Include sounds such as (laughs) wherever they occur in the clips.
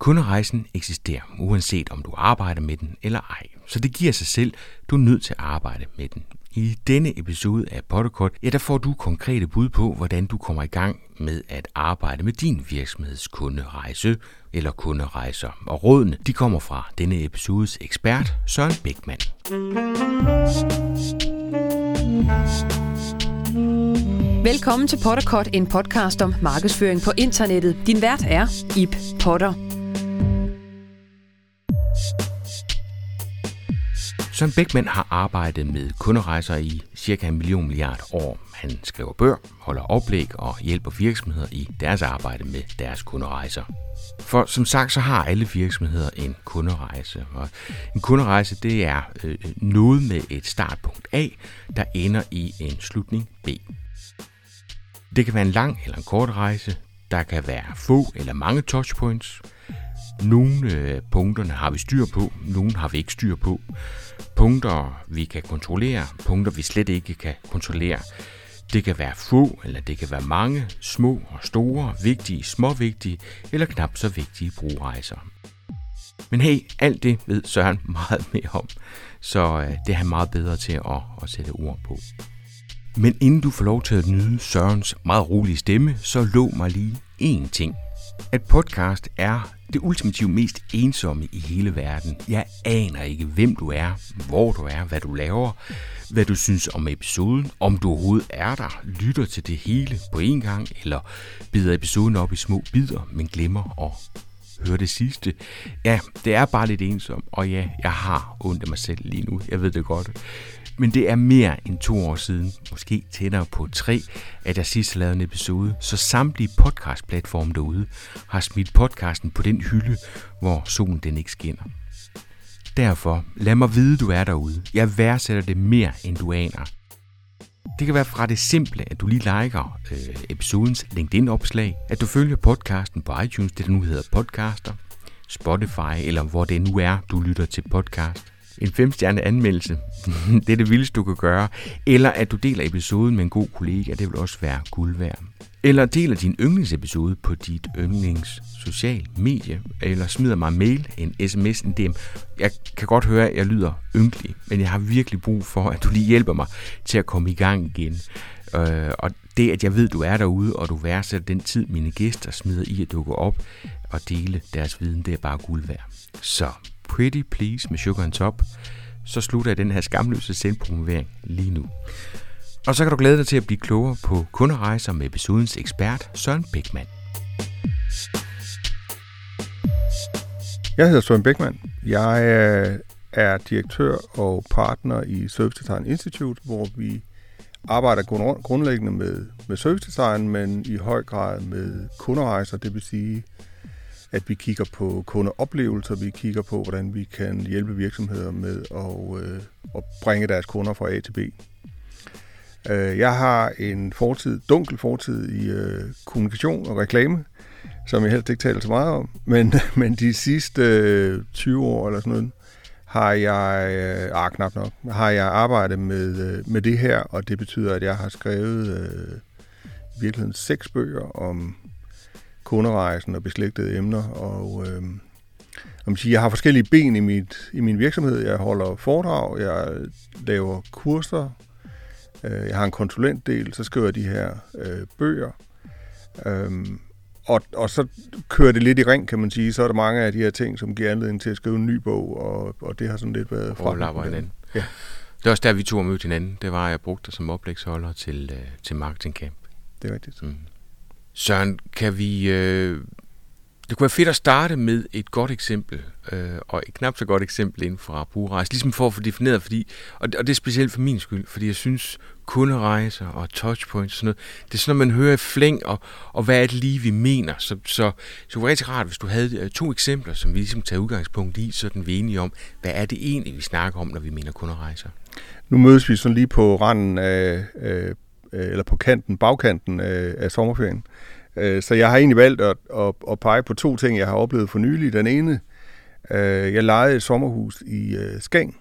Kunderejsen eksisterer, uanset om du arbejder med den eller ej. Så det giver sig selv, du er nødt til at arbejde med den. I denne episode af Podcast, ja, der får du konkrete bud på, hvordan du kommer i gang med at arbejde med din virksomheds kunderejse eller kunderejser. Og rådene, de kommer fra denne episodes ekspert, Søren Bækman. Velkommen til Potterkort, en podcast om markedsføring på internettet. Din vært er Ip Potter. Søren Beckmann har arbejdet med kunderejser i cirka en million milliard år. Han skriver bøger, holder oplæg og hjælper virksomheder i deres arbejde med deres kunderejser. For som sagt, så har alle virksomheder en kunderejse. Og en kunderejse, det er øh, noget med et startpunkt A, der ender i en slutning B. Det kan være en lang eller en kort rejse. Der kan være få eller mange touchpoints. Nogle af punkterne har vi styr på, nogle har vi ikke styr på. Punkter, vi kan kontrollere, punkter, vi slet ikke kan kontrollere. Det kan være få, eller det kan være mange, små og store, vigtige, småvigtige eller knap så vigtige brugrejser. Men hey, alt det ved Søren (laughs) meget mere om, så øh, det er han meget bedre til at, at sætte ord på. Men inden du får lov til at nyde Sørens meget rolige stemme, så lå mig lige én ting. At podcast er det ultimative mest ensomme i hele verden. Jeg aner ikke, hvem du er, hvor du er, hvad du laver, hvad du synes om episoden, om du overhovedet er der, lytter til det hele på én gang, eller bider episoden op i små bidder, men glemmer at høre det sidste. Ja, det er bare lidt ensomt, og ja, jeg har ondt af mig selv lige nu, jeg ved det godt. Men det er mere end to år siden, måske tættere på tre, at jeg sidst lavede en episode, så samtlige podcastplatforme derude har smidt podcasten på den hylde, hvor solen den ikke skinner. Derfor, lad mig vide, du er derude. Jeg værdsætter det mere, end du aner. Det kan være fra det simple, at du lige liker øh, episodens LinkedIn-opslag, at du følger podcasten på iTunes, det der nu hedder Podcaster, Spotify eller hvor det nu er, du lytter til podcast en femstjerne anmeldelse. (laughs) det er det vildeste, du kan gøre. Eller at du deler episoden med en god kollega, det vil også være guld værd. Eller deler din yndlingsepisode på dit yndlings social medie, eller smider mig en mail, en sms, en DM. Jeg kan godt høre, at jeg lyder ynkelig, men jeg har virkelig brug for, at du lige hjælper mig til at komme i gang igen. Øh, og det, at jeg ved, du er derude, og du værdsætter den tid, mine gæster smider i at dukke op og dele deres viden, det er bare guld værd. Så Pretty Please med Sugar and Top, så slutter jeg den her skamløse selvpromovering lige nu. Og så kan du glæde dig til at blive klogere på kunderejser med episodens ekspert, Søren Bækman. Jeg hedder Søren Bækman. Jeg øh, er direktør og partner i Service Design Institute, hvor vi arbejder grundlæggende med, med service design, men i høj grad med kunderejser, det vil sige at vi kigger på kundeoplevelser, vi kigger på, hvordan vi kan hjælpe virksomheder med at, øh, at bringe deres kunder fra A til B. Øh, jeg har en fortid, dunkel fortid i øh, kommunikation og reklame, som jeg helst ikke taler så meget om, (laughs) men, men de sidste øh, 20 år eller sådan noget, har jeg, øh, ah, knap nok, har jeg arbejdet med, øh, med det her, og det betyder, at jeg har skrevet øh, i virkeligheden seks bøger om kunderejsen og beslægtede emner. Og øh, jeg, sige, jeg har forskellige ben i, mit, i min virksomhed. Jeg holder foredrag, jeg laver kurser, øh, jeg har en konsulentdel, så skriver jeg de her øh, bøger. Øh, og, og så kører det lidt i ring, kan man sige. Så er der mange af de her ting, som giver anledning til at skrive en ny bog, og, og det har sådan lidt været fra. Overlapper hinanden. Ja. Det er også der, vi to har mødt hinanden. Det var, at jeg brugte dig som oplægsholder til, øh, til Marketing Camp. Det er rigtigt. Mm. Søren, kan vi... Øh, det kunne være fedt at starte med et godt eksempel, øh, og et knap så godt eksempel inden for brugerejse, ligesom for at få defineret, fordi, og, og det er specielt for min skyld, fordi jeg synes, kunderejser og touchpoints og sådan noget, det er sådan, når man hører flæng, og, og hvad er det lige, vi mener. Så, så, så det var rigtig rart, hvis du havde øh, to eksempler, som vi ligesom tager udgangspunkt i, så den vi enige om, hvad er det egentlig, vi snakker om, når vi mener kunderejser. Nu mødes vi sådan lige på randen af, øh, Øh, eller på kanten, bagkanten af, af sommerferien. Øh, så jeg har egentlig valgt at, at, at pege på to ting, jeg har oplevet for nylig. Den ene, øh, jeg lejede et sommerhus i øh, Skang,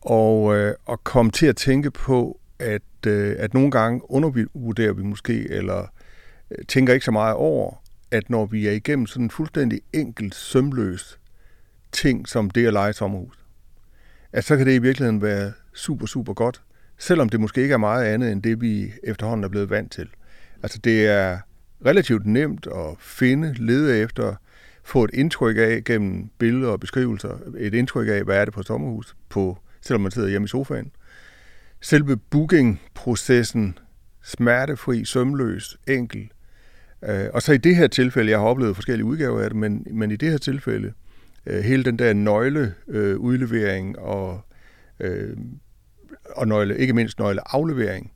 og, øh, og kom til at tænke på, at, at nogle gange undervurderer vi måske, eller tænker ikke så meget over, at når vi er igennem sådan en fuldstændig enkelt, sømløs ting, som det at lege sommerhus, at så kan det i virkeligheden være super, super godt, selvom det måske ikke er meget andet end det, vi efterhånden er blevet vant til. Altså det er relativt nemt at finde, lede efter, få et indtryk af gennem billeder og beskrivelser, et indtryk af, hvad er det på sommerhus, på, selvom man sidder hjemme i sofaen. Selve booking-processen, smertefri, sømløs, enkel. Øh, og så i det her tilfælde, jeg har oplevet forskellige udgaver af det, men, men i det her tilfælde, øh, hele den der nøgle øh, udlevering og, øh, og nøgle, ikke mindst nøgle aflevering,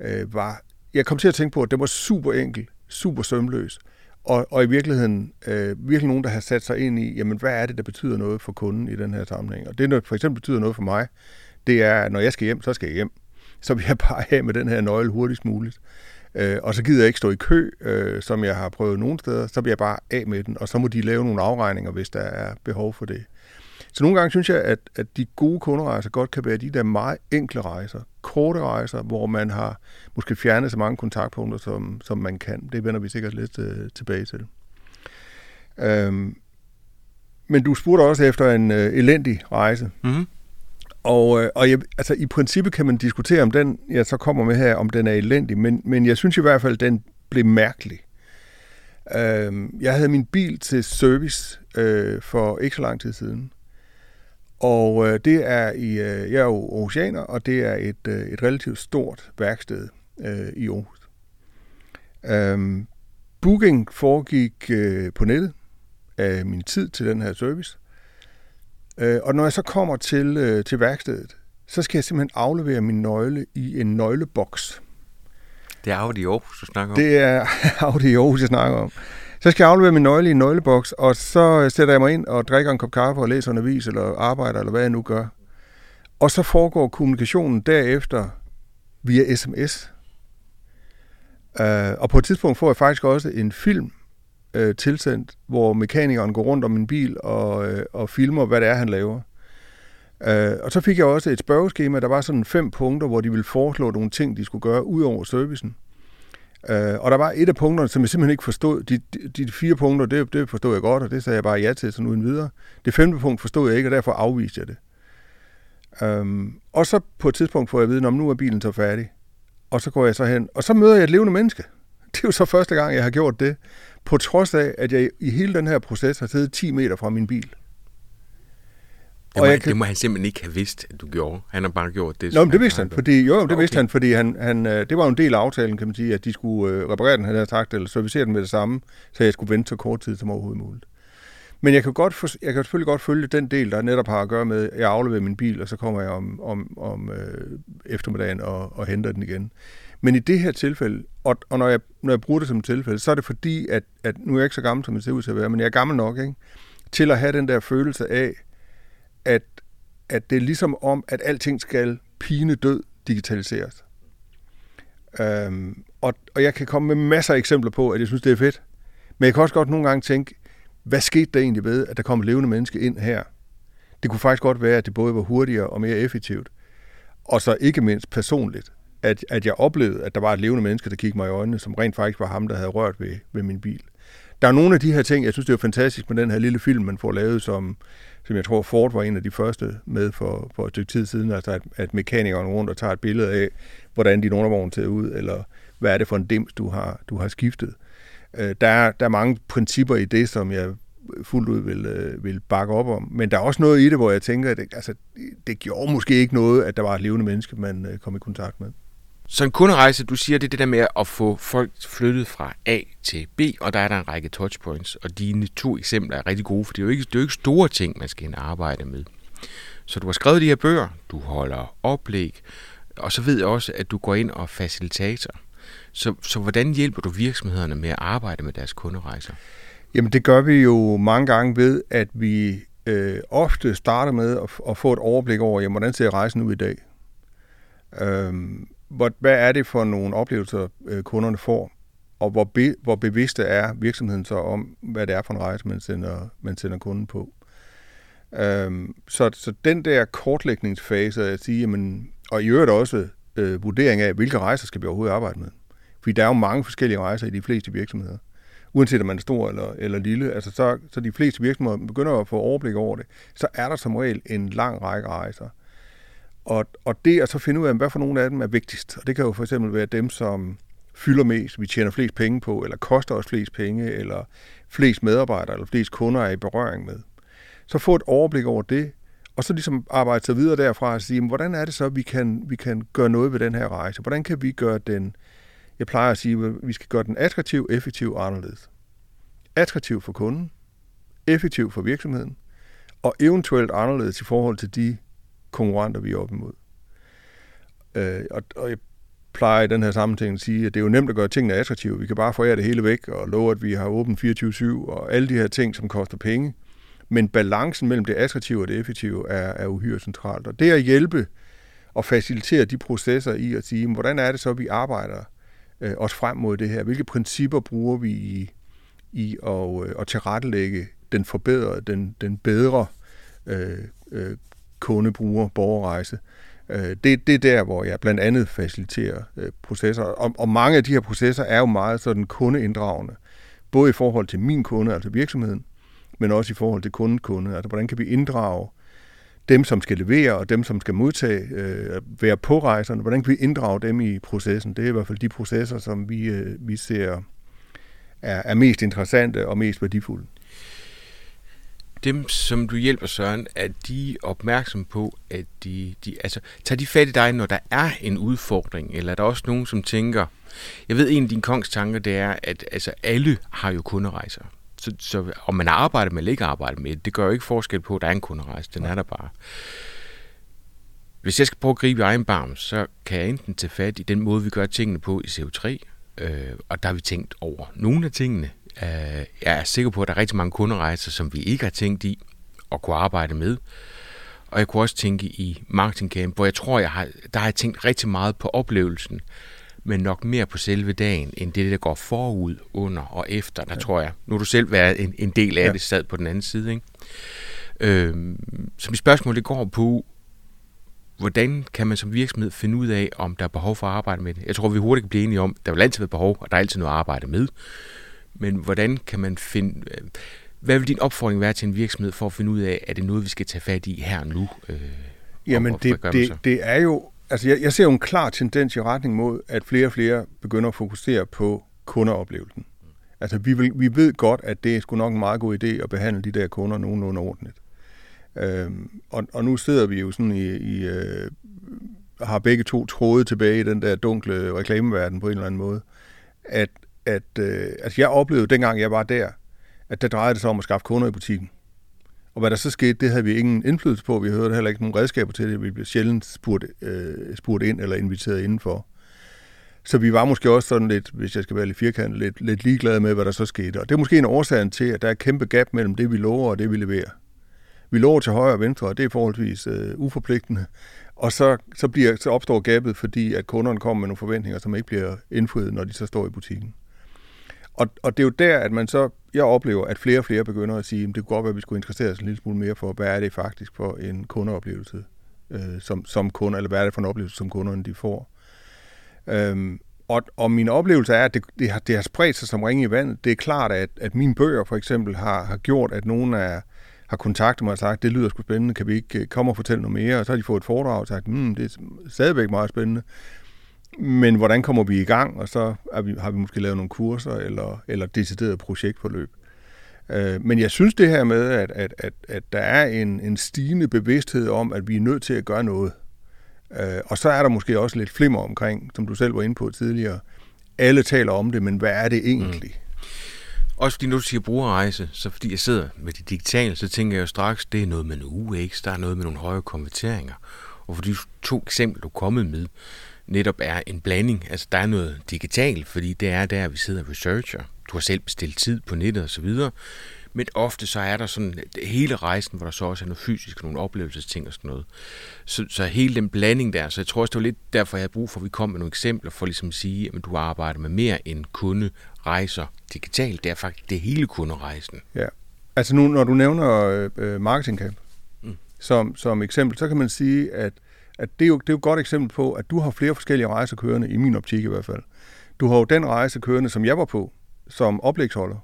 øh, var, jeg kom til at tænke på, at det var super enkel, super sømløs, og, og i virkeligheden øh, virkelig nogen, der har sat sig ind i, jamen hvad er det, der betyder noget for kunden i den her sammenhæng? Og det, der for eksempel betyder noget for mig, det er, at når jeg skal hjem, så skal jeg hjem. Så vil jeg (laughs) bare have med den her nøgle hurtigst muligt. Øh, og så gider jeg ikke stå i kø, øh, som jeg har prøvet nogle steder. Så bliver jeg bare af med den, og så må de lave nogle afregninger, hvis der er behov for det. Så nogle gange synes jeg, at, at de gode kunderejser godt kan være de der meget enkle rejser, korte rejser, hvor man har måske fjernet så mange kontaktpunkter, som, som man kan. Det vender vi sikkert lidt uh, tilbage til. Øhm, men du spurgte også efter en uh, elendig rejse. Mm-hmm. Og, øh, og jeg, altså, i princippet kan man diskutere, om den, jeg så kommer med her, om den er elendig, men, men jeg synes i hvert fald, at den blev mærkelig. Øhm, jeg havde min bil til service øh, for ikke så lang tid siden. Og øh, det er i, øh, jeg er jo oceaner, og det er et, øh, et relativt stort værksted øh, i Aarhus. Øhm, booking foregik øh, på nettet af min tid til den her service. Øh, og når jeg så kommer til, øh, til værkstedet, så skal jeg simpelthen aflevere min nøgle i en nøgleboks. Det er Audi Aarhus, du snakker om. Det er (laughs) Audi Aarhus, jeg snakker om. Så skal jeg aflevere min nøgle i en nøgleboks, og så sætter jeg mig ind og drikker en kop kaffe og læser en avis, eller arbejder, eller hvad jeg nu gør. Og så foregår kommunikationen derefter via sms. Uh, øh, og på et tidspunkt får jeg faktisk også en film uh, tilsendt, hvor mekanikeren går rundt om min bil og, uh, og filmer, hvad det er, han laver. Uh, og så fik jeg også et spørgeskema, der var sådan fem punkter, hvor de ville foreslå nogle ting, de skulle gøre ud over servicen. Øh, og der var et af punkterne, som jeg simpelthen ikke forstod. De, de, de fire punkter, det, det forstod jeg godt, og det sagde jeg bare ja til sådan uden videre. Det femte punkt forstod jeg ikke, og derfor afviste jeg det. Øhm, og så på et tidspunkt får jeg at vide, om nu er bilen så færdig. Og så går jeg så hen, og så møder jeg et levende menneske. (laughs) Det er jo så første gang, jeg har gjort det, på trods af, at jeg i hele den her proces har siddet 10 meter fra min bil. Det må, og jeg kan... det må han simpelthen ikke have vidst, at du gjorde. Han har bare gjort det. Nå, men det vidste han, fordi, jo, det okay. vidste han, fordi han, han, øh, det var jo en del af aftalen, kan man sige, at de skulle øh, reparere den, her sagt, eller servicere den med det samme, så jeg skulle vente så kort tid som overhovedet muligt. Men jeg kan, godt for, jeg kan selvfølgelig godt følge den del, der netop har at gøre med, at jeg afleverer min bil, og så kommer jeg om, om, om øh, eftermiddagen og, og henter den igen. Men i det her tilfælde, og, og når, jeg, når jeg bruger det som et tilfælde, så er det fordi, at, at nu er jeg ikke så gammel, som jeg ser ud til at være, men jeg er gammel nok, ikke? til at have den der følelse af, at det er ligesom om, at alting skal pine død digitaliseres. Øhm, og, og jeg kan komme med masser af eksempler på, at jeg synes, det er fedt. Men jeg kan også godt nogle gange tænke, hvad skete der egentlig ved, at der kom et levende menneske ind her? Det kunne faktisk godt være, at det både var hurtigere og mere effektivt. Og så ikke mindst personligt, at, at jeg oplevede, at der var et levende menneske, der kiggede mig i øjnene, som rent faktisk var ham, der havde rørt ved, ved min bil. Der er nogle af de her ting, jeg synes, det er fantastisk med den her lille film, man får lavet, som, som jeg tror Ford var en af de første med for, for et stykke tid siden, altså at, at mekanikeren rundt og tager et billede af, hvordan din undervogn ser ud, eller hvad er det for en dims, du har, du har skiftet. Øh, der, er, der er mange principper i det, som jeg fuldt ud vil, øh, vil bakke op om. Men der er også noget i det, hvor jeg tænker, at det, altså, det gjorde måske ikke noget, at der var et levende menneske, man øh, kom i kontakt med. Så en kunderejse, du siger, det er det der med at få folk flyttet fra A til B, og der er der en række touchpoints, og dine to eksempler er rigtig gode, for det er jo ikke, det er jo ikke store ting, man skal arbejde med. Så du har skrevet de her bøger, du holder oplæg, og så ved jeg også, at du går ind og facilitator. Så, så hvordan hjælper du virksomhederne med at arbejde med deres kunderejser? Jamen det gør vi jo mange gange ved, at vi øh, ofte starter med at, at få et overblik over, jamen, hvordan ser rejsen ud i dag? Øhm, hvad er det for nogle oplevelser, øh, kunderne får, og hvor, be, hvor bevidste er virksomheden så om, hvad det er for en rejse, man sender, man sender kunden på. Øhm, så, så den der kortlægningsfase at sige, jamen, og i øvrigt også øh, vurdering af, hvilke rejser skal vi overhovedet arbejde med. Fordi der er jo mange forskellige rejser i de fleste virksomheder. uanset om man er stor eller, eller lille. Altså så, så de fleste virksomheder begynder at få overblik over det. Så er der som regel en lang række rejser. Og, og det at så finde ud af, hvad for nogle af dem er vigtigst. Og det kan jo for eksempel være dem, som fylder mest, vi tjener flest penge på, eller koster os flest penge, eller flest medarbejdere, eller flest kunder er i berøring med. Så få et overblik over det, og så ligesom arbejde sig videre derfra og sige, hvordan er det så, vi kan, vi kan gøre noget ved den her rejse? Hvordan kan vi gøre den, jeg plejer at sige, at vi skal gøre den attraktiv, effektiv og anderledes. Attraktiv for kunden, effektiv for virksomheden, og eventuelt anderledes i forhold til de konkurrenter, vi er op imod. Øh, og, og jeg plejer i den her sammenhæng at sige, at det er jo nemt at gøre tingene attraktive. Vi kan bare forære det hele væk og love, at vi har åbent 24-7 og alle de her ting, som koster penge. Men balancen mellem det attraktive og det effektive er, er uhyre centralt. Og det at hjælpe og facilitere de processer i at sige, hvordan er det så, vi arbejder øh, os frem mod det her? Hvilke principper bruger vi i, i at, øh, at tilrettelægge den forbedrede, den, den bedre øh, øh, kundebruger, borgerrejse? Øh, det, det er der, hvor jeg blandt andet faciliterer øh, processer. Og, og mange af de her processer er jo meget sådan kundeinddragende. Både i forhold til min kunde, altså virksomheden, men også i forhold til kundekunde. Altså, hvordan kan vi inddrage dem, som skal levere, og dem, som skal modtage, øh, være på rejserne, hvordan kan vi inddrage dem i processen? Det er i hvert fald de processer, som vi, øh, vi ser er, er mest interessante og mest værdifulde. Dem, som du hjælper, Søren, er de opmærksom på, at de, de altså, tager de fat i dig, når der er en udfordring, eller er der også nogen, som tænker, jeg ved, en af dine kongs tanker, det er, at altså, alle har jo kunderejser. Så, så om man arbejder med eller ikke arbejder med det, gør jo ikke forskel på, at der er en kunderejse. Den er der bare. Hvis jeg skal prøve at gribe i egen barm, så kan jeg enten tage fat i den måde, vi gør tingene på i CO3, øh, og der har vi tænkt over nogle af tingene. Øh, jeg er sikker på, at der er rigtig mange kunderejser, som vi ikke har tænkt i at kunne arbejde med. Og jeg kunne også tænke i Marketing Camp, hvor jeg tror, jeg har, der har jeg tænkt rigtig meget på oplevelsen men nok mere på selve dagen, end det, der går forud, under og efter. Der ja. tror jeg, nu har du selv været en, en del af ja. det, sad på den anden side. Ikke? Øhm, så mit spørgsmål det går på, hvordan kan man som virksomhed finde ud af, om der er behov for at arbejde med det? Jeg tror, vi hurtigt kan blive enige om, der vil altid være behov, og der er altid noget at arbejde med. Men hvordan kan man finde... Øh, hvad vil din opfordring være til en virksomhed for at finde ud af, at det er noget, vi skal tage fat i her og nu? Øh, Jamen, og, det, det, det er jo altså jeg, jeg ser jo en klar tendens i retning mod, at flere og flere begynder at fokusere på kundeoplevelsen. Altså vi, vil, vi ved godt, at det er sgu nok en meget god idé at behandle de der kunder nogenlunde ordentligt. Øhm, og, og nu sidder vi jo sådan i, i øh, har begge to tråde tilbage i den der dunkle reklameverden på en eller anden måde, at, at øh, altså jeg oplevede dengang jeg var der, at der drejede det sig om at skaffe kunder i butikken. Og hvad der så skete, det havde vi ingen indflydelse på. Vi hørte heller ikke nogen redskaber til det. Vi blev sjældent spurgt, øh, spurgt ind eller inviteret indenfor. Så vi var måske også sådan lidt, hvis jeg skal være lidt firkantet, lidt, lidt ligeglade med, hvad der så skete. Og det er måske en årsag til, at der er et kæmpe gap mellem det, vi lover og det, vi leverer. Vi lover til højre og venstre, og det er forholdsvis øh, uforpligtende. Og så, så, bliver, så opstår gabet, fordi at kunderne kommer med nogle forventninger, som ikke bliver indfriet, når de så står i butikken. Og, og det er jo der, at man så, jeg oplever, at flere og flere begynder at sige, at det kunne godt være, at vi skulle interessere os en lille smule mere for, hvad er det faktisk for en kundeoplevelse øh, som, som kunder, eller hvad er det for en oplevelse, som kunderne de får. Øhm, og, og min oplevelse er, at det, det, har, det har spredt sig som ringe i vandet. Det er klart, at, at mine bøger for eksempel har, har gjort, at nogen er, har kontaktet mig og sagt, det lyder sgu spændende, kan vi ikke øh, komme og fortælle noget mere? Og så har de fået et foredrag og sagt, mm, det er stadigvæk meget spændende. Men hvordan kommer vi i gang? Og så er vi, har vi måske lavet nogle kurser eller, eller decideret projektforløb. Øh, men jeg synes det her med, at, at, at, at der er en, en stigende bevidsthed om, at vi er nødt til at gøre noget. Øh, og så er der måske også lidt flimmer omkring, som du selv var inde på tidligere. Alle taler om det, men hvad er det egentlig? Mm. Også fordi, når du siger brugerrejse, så fordi jeg sidder med det digitale, så tænker jeg jo straks, det er noget med en UX, der er noget med nogle høje konverteringer. Og for de to eksempler, du er kommet med, netop er en blanding. Altså, der er noget digitalt, fordi det er der, vi sidder og researcher. Du har selv bestilt tid på nettet osv. Men ofte så er der sådan hele rejsen, hvor der så også er noget fysisk, nogle oplevelsesting og sådan noget. Så, så hele den blanding der, så jeg tror også, det var lidt derfor, jeg havde brug for, at vi kom med nogle eksempler for ligesom at sige, at du arbejder med mere end kunde rejser digitalt. Det er faktisk det hele kunderejsen. Ja. Altså nu, når du nævner øh, Marketing Camp mm. som, som eksempel, så kan man sige, at at det er, jo, det er jo et godt eksempel på, at du har flere forskellige rejser kørende, i min optik i hvert fald. Du har jo den rejse kørende, som jeg var på, som oplægsholder.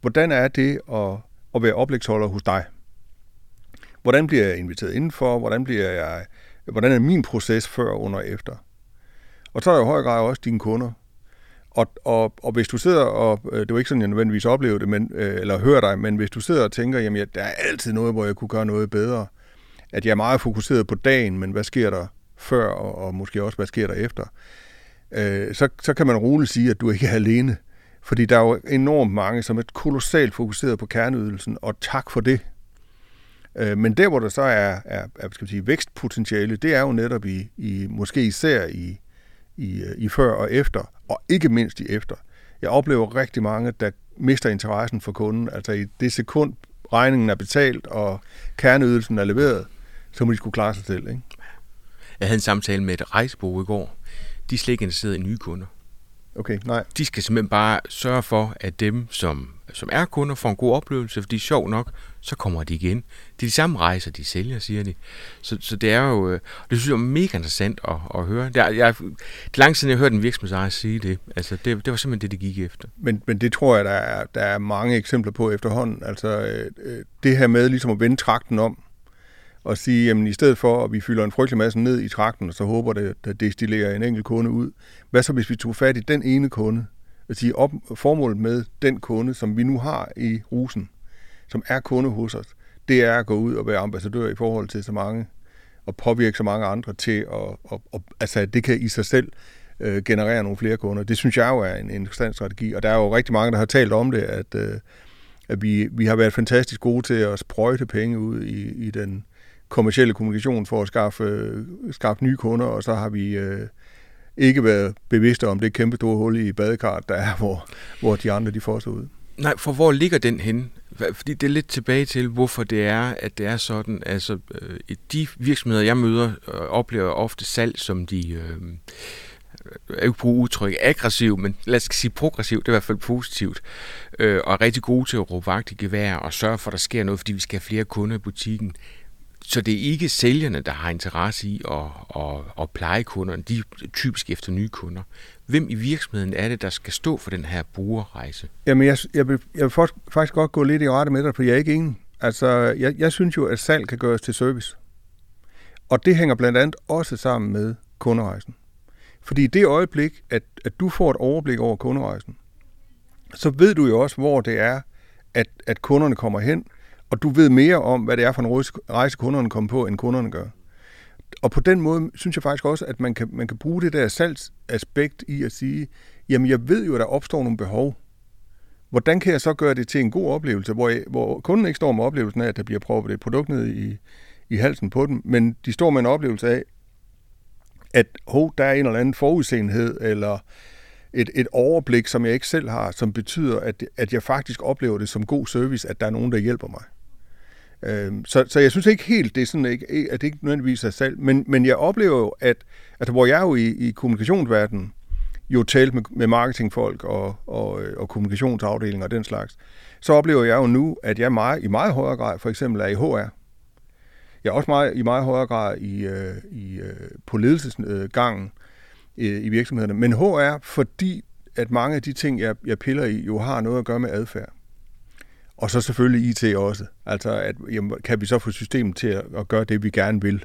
Hvordan er det at, at være oplægsholder hos dig? Hvordan bliver jeg inviteret indenfor? Hvordan, bliver jeg, hvordan er min proces før, under og efter? Og så er der i høj grad også dine kunder. Og, og, og hvis du sidder og, øh, det var ikke sådan, jeg nødvendigvis oplevede det, men, øh, eller hører dig, men hvis du sidder og tænker, jamen der er altid noget, hvor jeg kunne gøre noget bedre, at jeg er meget fokuseret på dagen, men hvad sker der før, og, og måske også, hvad sker der efter, øh, så, så kan man roligt sige, at du ikke er alene. Fordi der er jo enormt mange, som er kolossalt fokuseret på kerneydelsen, og tak for det. Øh, men der, hvor der så er, er, er skal sige, vækstpotentiale, det er jo netop i, i måske især i, i, i før og efter, og ikke mindst i efter. Jeg oplever rigtig mange, der mister interessen for kunden. Altså i det sekund, regningen er betalt, og kerneydelsen er leveret, så må de skulle klare sig selv. Ikke? Jeg havde en samtale med et rejsebo i går. De er slet ikke interesseret i nye kunder. Okay, nej. De skal simpelthen bare sørge for, at dem, som, som er kunder, får en god oplevelse, fordi sjov nok, så kommer de igen. Det er de samme rejser, de sælger, siger de. Så, så det er jo, øh, det synes jeg er mega interessant at, at høre. Det er, jeg, det er lang siden, jeg hørte en virksomhedsejer sige det. Altså, det, det var simpelthen det, det gik efter. Men, men det tror jeg, der er, der er mange eksempler på efterhånden. Altså, øh, øh det her med ligesom at vende trakten om, og sige, jamen i stedet for, at vi fylder en frygtelig masse ned i trakten, og så håber det, at destillerer en enkelt kunde ud, hvad så hvis vi tog fat i den ene kunde? At sige, op, formålet med den kunde, som vi nu har i Rusen, som er kunde hos os, det er at gå ud og være ambassadør i forhold til så mange, og påvirke så mange andre til, at, og, og altså det kan i sig selv øh, generere nogle flere kunder. Det synes jeg jo er en, en interessant strategi, og der er jo rigtig mange, der har talt om det, at, øh, at vi, vi har været fantastisk gode til at sprøjte penge ud i, i den kommercielle kommunikation for at skaffe, øh, skaffe nye kunder, og så har vi øh, ikke været bevidste om det kæmpe store hul i badekart, der er, hvor, hvor de andre de får sig ud. Nej, for hvor ligger den hen? Fordi det er lidt tilbage til, hvorfor det er, at det er sådan. Altså, øh, de virksomheder, jeg møder, øh, oplever ofte salg, som de... Øh, jeg ikke bruge udtryk aggressiv, men lad os sige progressiv, det er i hvert fald positivt, øh, og er rigtig gode til at råbe vagt i gevær og sørge for, at der sker noget, fordi vi skal have flere kunder i butikken. Så det er ikke sælgerne, der har interesse i at, at, at pleje kunderne. De er typisk efter nye kunder. Hvem i virksomheden er det, der skal stå for den her brugerrejse? Jamen, jeg, jeg, vil, jeg vil faktisk godt gå lidt i rette med dig, for jeg er ikke enig. Altså, jeg, jeg synes jo, at salg kan gøres til service. Og det hænger blandt andet også sammen med kunderejsen. Fordi i det øjeblik, at, at du får et overblik over kunderejsen, så ved du jo også, hvor det er, at, at kunderne kommer hen, og du ved mere om, hvad det er for en rejse, kunderne kommer på, end kunderne gør. Og på den måde synes jeg faktisk også, at man kan, man kan bruge det der salgsaspekt i at sige, jamen jeg ved jo, at der opstår nogle behov. Hvordan kan jeg så gøre det til en god oplevelse, hvor, jeg, hvor kunden ikke står med oplevelsen af, at der bliver prøvet et produkt ned i, i halsen på dem, men de står med en oplevelse af, at hov, der er en eller anden forudseenhed, eller et, et overblik, som jeg ikke selv har, som betyder, at, at jeg faktisk oplever det som god service, at der er nogen, der hjælper mig. Øhm, så, så jeg synes ikke helt, det er sådan, ikke, at det ikke nødvendigvis er salg, men, men jeg oplever jo, at altså, hvor jeg jo i, i kommunikationsverdenen, jo talt med, med marketingfolk og, og, øh, og kommunikationsafdelinger og den slags, så oplever jeg jo nu, at jeg meget, i meget højere grad for eksempel er i HR. Jeg er også meget, i meget højere grad i, øh, i, øh, på ledelsesgangen øh, i virksomhederne. Men HR, fordi at mange af de ting, jeg, jeg piller i, jo har noget at gøre med adfærd. Og så selvfølgelig IT også. Altså, at, jamen, kan vi så få systemet til at, at gøre det, vi gerne vil?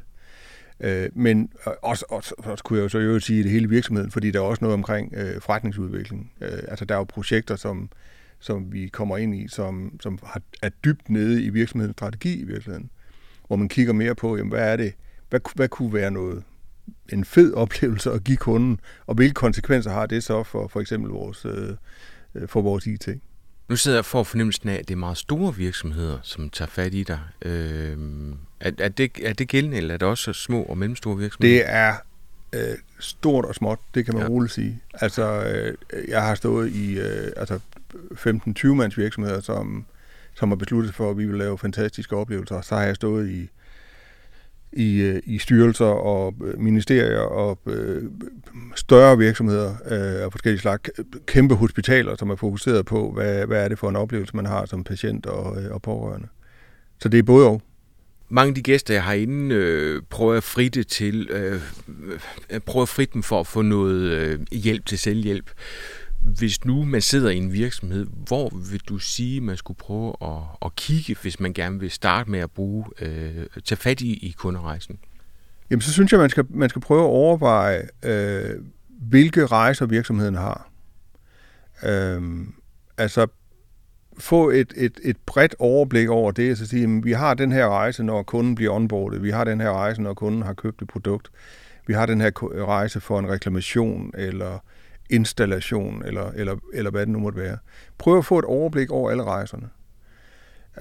Øh, men øh, også, også, også kunne jeg jo så jo sige det hele virksomheden, fordi der er også noget omkring øh, forretningsudvikling. Øh, altså, der er jo projekter, som, som vi kommer ind i, som, som har, er dybt nede i virksomhedens strategi i virkeligheden. Hvor man kigger mere på, jamen, hvad er det, hvad, hvad kunne være noget, en fed oplevelse at give kunden, og hvilke konsekvenser har det så for for eksempel vores, øh, øh for vores IT? Nu sidder jeg for fornemmelsen af, at det er meget store virksomheder, som tager fat i dig. Øh, er, er, det, er det gældende, eller er det også små og mellemstore virksomheder? Det er øh, stort og småt, det kan man ja. roligt sige. Altså, øh, jeg har stået i øh, altså 15-20 mands virksomheder, som, som har besluttet for, at vi vil lave fantastiske oplevelser. Så har jeg stået i i, øh, i styrelser og øh, ministerier og øh, større virksomheder øh, af forskellige slags, kæmpe hospitaler, som er fokuseret på, hvad, hvad er det for en oplevelse, man har som patient og, øh, og pårørende. Så det er både og. Mange af de gæster, jeg har inde, øh, prøver at frit til, øh, øh prøver frit dem for at få noget øh, hjælp til selvhjælp hvis nu man sidder i en virksomhed, hvor vil du sige, man skulle prøve at, at kigge, hvis man gerne vil starte med at bruge, øh, tage fat i, i kunderejsen? Jamen, så synes jeg, man skal, man skal prøve at overveje, øh, hvilke rejser virksomheden har. Øh, altså, få et, et, et bredt overblik over det, så sige, at vi har den her rejse, når kunden bliver onboardet, vi har den her rejse, når kunden har købt et produkt, vi har den her rejse for en reklamation, eller installation, eller, eller, eller hvad det nu måtte være. Prøv at få et overblik over alle rejserne.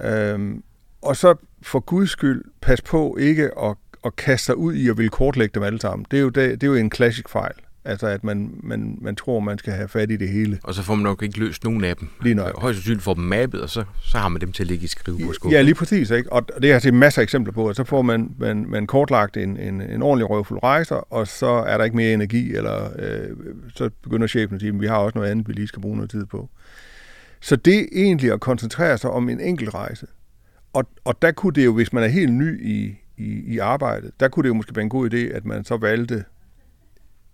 Øhm, og så for guds skyld, pas på ikke at, at kaste sig ud i at vil kortlægge dem alle sammen. Det er jo, det, det er jo en klassisk fejl. Altså, at man, man, man tror, man skal have fat i det hele. Og så får man nok ikke løst nogen af dem. Lige nok. Højst sandsynligt får dem mappet, og så, så har man dem til at ligge i skrivebordskuffen. Ja, lige præcis. Ikke? Og det har jeg set masser af eksempler på. Og så får man, man, man kortlagt en, en, en ordentlig røvfuld rejser, og så er der ikke mere energi, eller øh, så begynder chefen at sige, at vi har også noget andet, vi lige skal bruge noget tid på. Så det egentlig at koncentrere sig om en enkelt rejse. Og, og der kunne det jo, hvis man er helt ny i, i, i arbejdet, der kunne det jo måske være en god idé, at man så valgte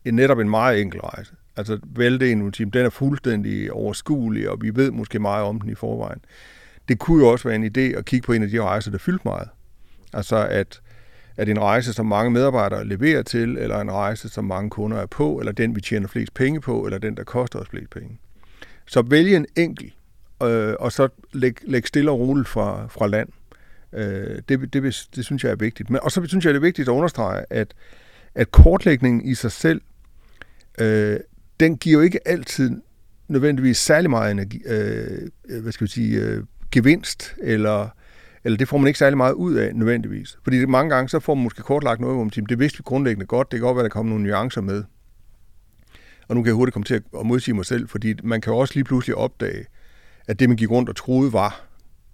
en, netop en meget enkel rejse. Altså vælte en ultim, den er fuldstændig overskuelig, og vi ved måske meget om den i forvejen. Det kunne jo også være en idé at kigge på en af de rejser, der fyldte meget. Altså at, at en rejse, som mange medarbejdere leverer til, eller en rejse, som mange kunder er på, eller den, vi tjener flest penge på, eller den, der koster os flest penge. Så vælge en enkel, øh, og så læg, læg stille og roligt fra, fra land. Øh, det, det, det, det synes jeg er vigtigt. Men, og så synes jeg, det er vigtigt at understrege, at, at kortlægningen i sig selv øh, den giver jo ikke altid nødvendigvis særlig meget energi, øh, øh, hvad skal vi sige, øh, gevinst, eller, eller det får man ikke særlig meget ud af nødvendigvis. Fordi det, mange gange så får man måske kortlagt noget, hvor man siger, det vidste vi grundlæggende godt, det kan godt være, der kommer nogle nuancer med. Og nu kan jeg hurtigt komme til at modsige mig selv, fordi man kan jo også lige pludselig opdage, at det, man gik rundt og troede var,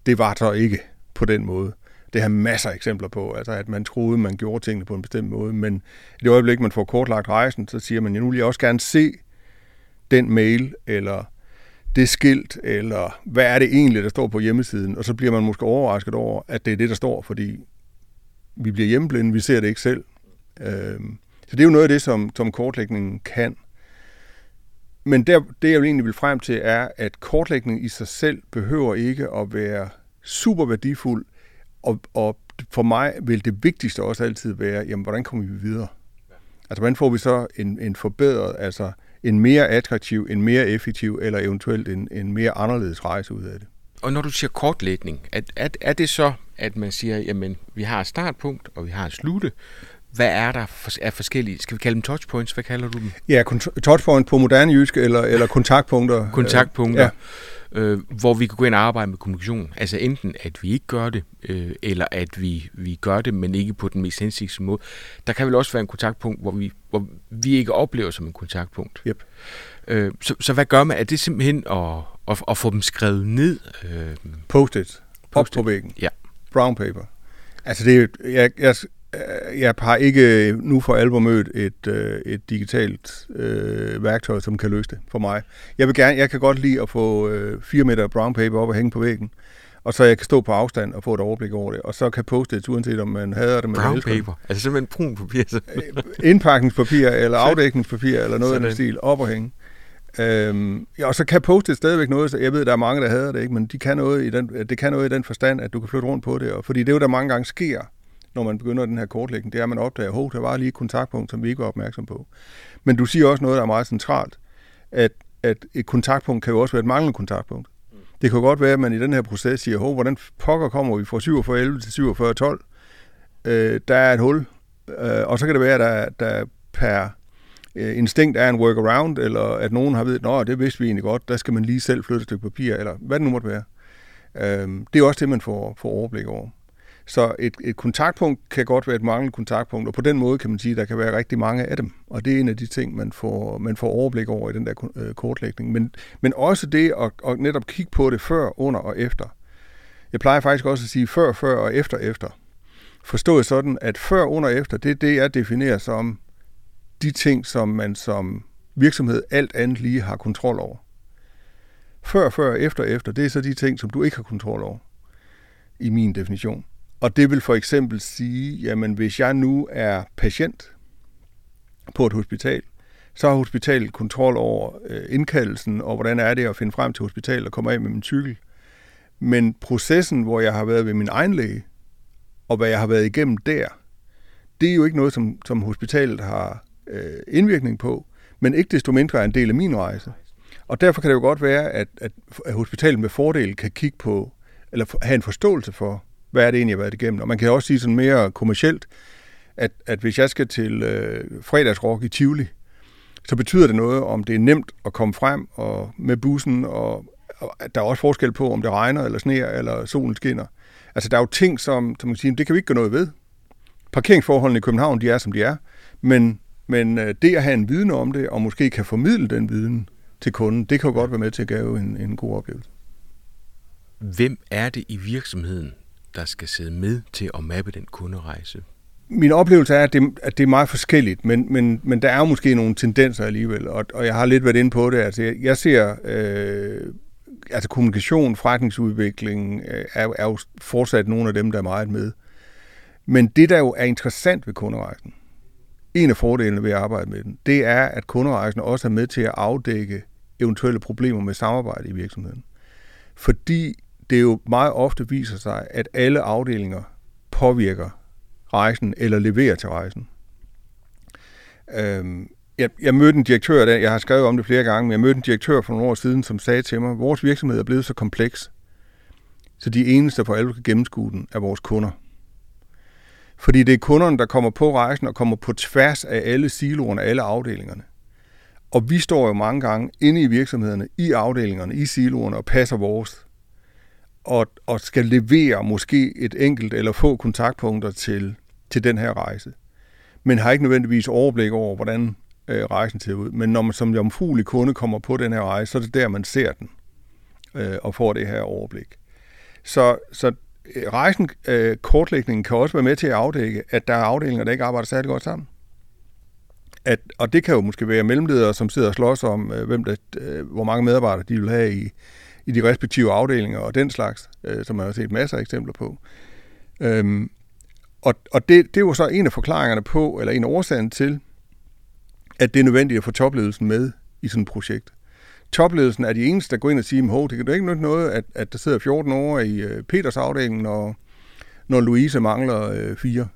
det var så ikke på den måde det har masser af eksempler på, altså at man troede, man gjorde tingene på en bestemt måde, men i det øjeblik, man får kortlagt rejsen, så siger man, jeg nu vil jeg også gerne se den mail, eller det skilt, eller hvad er det egentlig, der står på hjemmesiden, og så bliver man måske overrasket over, at det er det, der står, fordi vi bliver hjemmeblinde, vi ser det ikke selv. Øhm, så det er jo noget af det, som, som kortlægningen kan. Men der, det, jeg egentlig vil frem til, er, at kortlægning i sig selv behøver ikke at være super værdifuld og, og for mig vil det vigtigste også altid være, jamen, hvordan kommer vi videre? Altså, hvordan får vi så en, en forbedret, altså en mere attraktiv, en mere effektiv, eller eventuelt en, en mere anderledes rejse ud af det? Og når du siger kortlægning, er, er, er det så, at man siger, jamen, vi har et startpunkt, og vi har et slutte, hvad er der af forskellige, skal vi kalde dem touchpoints, hvad kalder du dem? Ja, touchpoint på moderne jysk, eller, eller kontaktpunkter. Kontaktpunkter. Ja øh, hvor vi kan gå ind og arbejde med kommunikation. Altså enten, at vi ikke gør det, øh, eller at vi, vi gør det, men ikke på den mest hensigtsmæssige måde. Der kan vel også være en kontaktpunkt, hvor vi, hvor vi ikke oplever som en kontaktpunkt. Yep. Øh, så, så hvad gør man? Er det simpelthen at, at, at få dem skrevet ned? Øh, Post-it. Post på væggen. Ja. Brown paper. Altså, det er, jeg, jeg, jeg har ikke nu for alvor mødt et, øh, et digitalt øh, værktøj, som kan løse det for mig. Jeg, vil gerne, jeg kan godt lide at få øh, 4 meter brown paper op og hænge på væggen, og så jeg kan stå på afstand og få et overblik over det, og så kan poste det, uanset om man hader det. Man brown paper? Altså simpelthen brun papir? Øh, indpakningspapir eller (laughs) afdækningspapir eller noget af den stil, op og hænge. Øhm, ja, og så kan post stadigvæk noget, så jeg ved, der er mange, der hader det, ikke? men de kan noget i den, det kan noget i den forstand, at du kan flytte rundt på det, og fordi det er jo der mange gange sker, når man begynder den her kortlægning, det er, at man opdager, at der var lige et kontaktpunkt, som vi ikke var opmærksom på. Men du siger også noget, der er meget centralt, at, at et kontaktpunkt kan jo også være et manglende kontaktpunkt. Det kan godt være, at man i den her proces siger, hov, hvordan pokker kommer vi fra 4711 til 4712? Øh, der er et hul, øh, og så kan det være, at der, der per øh, instinkt er en workaround, eller at nogen har ved, at det vidste vi egentlig godt, der skal man lige selv flytte et stykke papir, eller hvad det nu måtte være. Øh, det er også det, man får, får overblik over. Så et, et kontaktpunkt kan godt være et manglende kontaktpunkt, og på den måde kan man sige, at der kan være rigtig mange af dem. Og det er en af de ting, man får, man får overblik over i den der øh, kortlægning. Men, men også det at, at netop kigge på det før, under og efter. Jeg plejer faktisk også at sige før, før og efter, efter. Forstået sådan, at før, under og efter, det er det, jeg definerer som de ting, som man som virksomhed alt andet lige har kontrol over. Før, før, efter, efter, det er så de ting, som du ikke har kontrol over, i min definition. Og det vil for eksempel sige, jamen hvis jeg nu er patient på et hospital, så har hospitalet kontrol over øh, indkaldelsen, og hvordan er det at finde frem til hospitalet og komme af med min cykel. Men processen, hvor jeg har været ved min egen læge, og hvad jeg har været igennem der, det er jo ikke noget, som, som hospitalet har øh, indvirkning på, men ikke desto mindre er en del af min rejse. Og derfor kan det jo godt være, at, at, at hospitalet med fordel kan kigge på, eller have en forståelse for, hvad er det egentlig, jeg har været igennem. Og man kan også sige sådan mere kommercielt, at, at hvis jeg skal til øh, fredagsrock i Tivoli, så betyder det noget, om det er nemt at komme frem og med bussen, og, og der er også forskel på, om det regner eller sneer, eller solen skinner. Altså, der er jo ting, som, som man kan sige, det kan vi ikke gøre noget ved. Parkeringsforholdene i København, de er, som de er, men, men øh, det at have en viden om det, og måske kan formidle den viden til kunden, det kan jo godt være med til at give en, en god oplevelse. Hvem er det i virksomheden, der skal sidde med til at mappe den kunderejse? Min oplevelse er, at det, at det er meget forskelligt, men, men, men der er jo måske nogle tendenser alligevel, og, og jeg har lidt været inde på det. Altså, jeg, jeg ser, øh, altså kommunikation, forretningsudvikling øh, er, er jo fortsat nogle af dem, der er meget med. Men det, der jo er interessant ved kunderejsen, en af fordelene ved at arbejde med den, det er, at kunderejsen også er med til at afdække eventuelle problemer med samarbejde i virksomheden. Fordi det jo meget ofte viser sig, at alle afdelinger påvirker rejsen eller leverer til rejsen. Øhm, jeg, jeg mødte en direktør, der, jeg har skrevet om det flere gange, men jeg mødte en direktør for nogle år siden, som sagde til mig, vores virksomhed er blevet så kompleks, så de eneste, der for alvor kan gennemskue den, er vores kunder. Fordi det er kunderne, der kommer på rejsen og kommer på tværs af alle siloerne, alle afdelingerne. Og vi står jo mange gange inde i virksomhederne, i afdelingerne, i siloerne og passer vores. Og, og skal levere måske et enkelt eller få kontaktpunkter til, til den her rejse. Men har ikke nødvendigvis overblik over, hvordan øh, rejsen ser ud. Men når man som jomfruelig kunde kommer på den her rejse, så er det der, man ser den øh, og får det her overblik. Så, så øh, rejsen, øh, kortlægningen kan også være med til at afdække, at der er afdelinger, der ikke arbejder særlig godt sammen. At, og det kan jo måske være mellemledere, som sidder og slås om, øh, hvem der, øh, hvor mange medarbejdere de vil have i, i de respektive afdelinger og den slags, øh, som man har set masser af eksempler på. Øhm, og og det, det var så en af forklaringerne på, eller en af årsagen til, at det er nødvendigt at få topledelsen med i sådan et projekt. Topledelsen er de eneste, der går ind og siger, at det kan da ikke noget, at, at der sidder 14 år i øh, Peters afdeling, når, når Louise mangler øh, fire.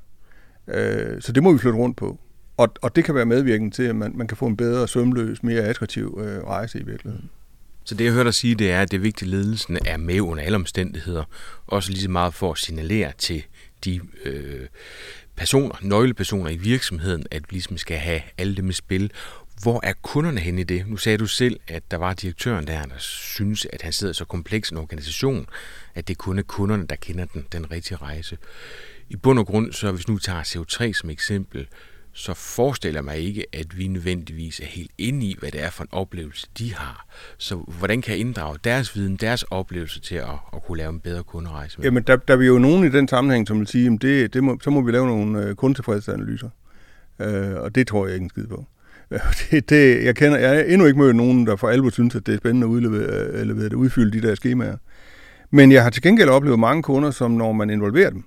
Øh, så det må vi flytte rundt på. Og, og det kan være medvirkende til, at man, man kan få en bedre, sømløs, mere attraktiv øh, rejse i virkeligheden. Så det, jeg hørte dig sige, det er, at det er vigtigt, at ledelsen er med under alle omstændigheder. Også lige så meget for at signalere til de øh, personer, nøglepersoner i virksomheden, at vi ligesom skal have alle dem i spil. Hvor er kunderne henne i det? Nu sagde du selv, at der var direktøren der, der synes, at han sidder så kompleks en organisation, at det kun er kunderne, der kender den, den rigtige rejse. I bund og grund, så hvis nu tager CO3 som eksempel, så forestiller mig ikke, at vi nødvendigvis er helt inde i, hvad det er for en oplevelse, de har. Så hvordan kan jeg inddrage deres viden, deres oplevelse til at, at kunne lave en bedre kunderejse? Med? Jamen, der, der er vi jo nogen i den sammenhæng, som vil sige, at det, det må, så må vi lave nogle øh, kundetilfredsanalyser. Øh, og det tror jeg ikke en skid på. (laughs) Det, det, jeg, kender, jeg har endnu ikke mødt nogen, der for alvor synes, at det er spændende at udlevere, øh, eller ved at udfylde de der skemaer. Men jeg har til gengæld oplevet mange kunder, som når man involverer dem,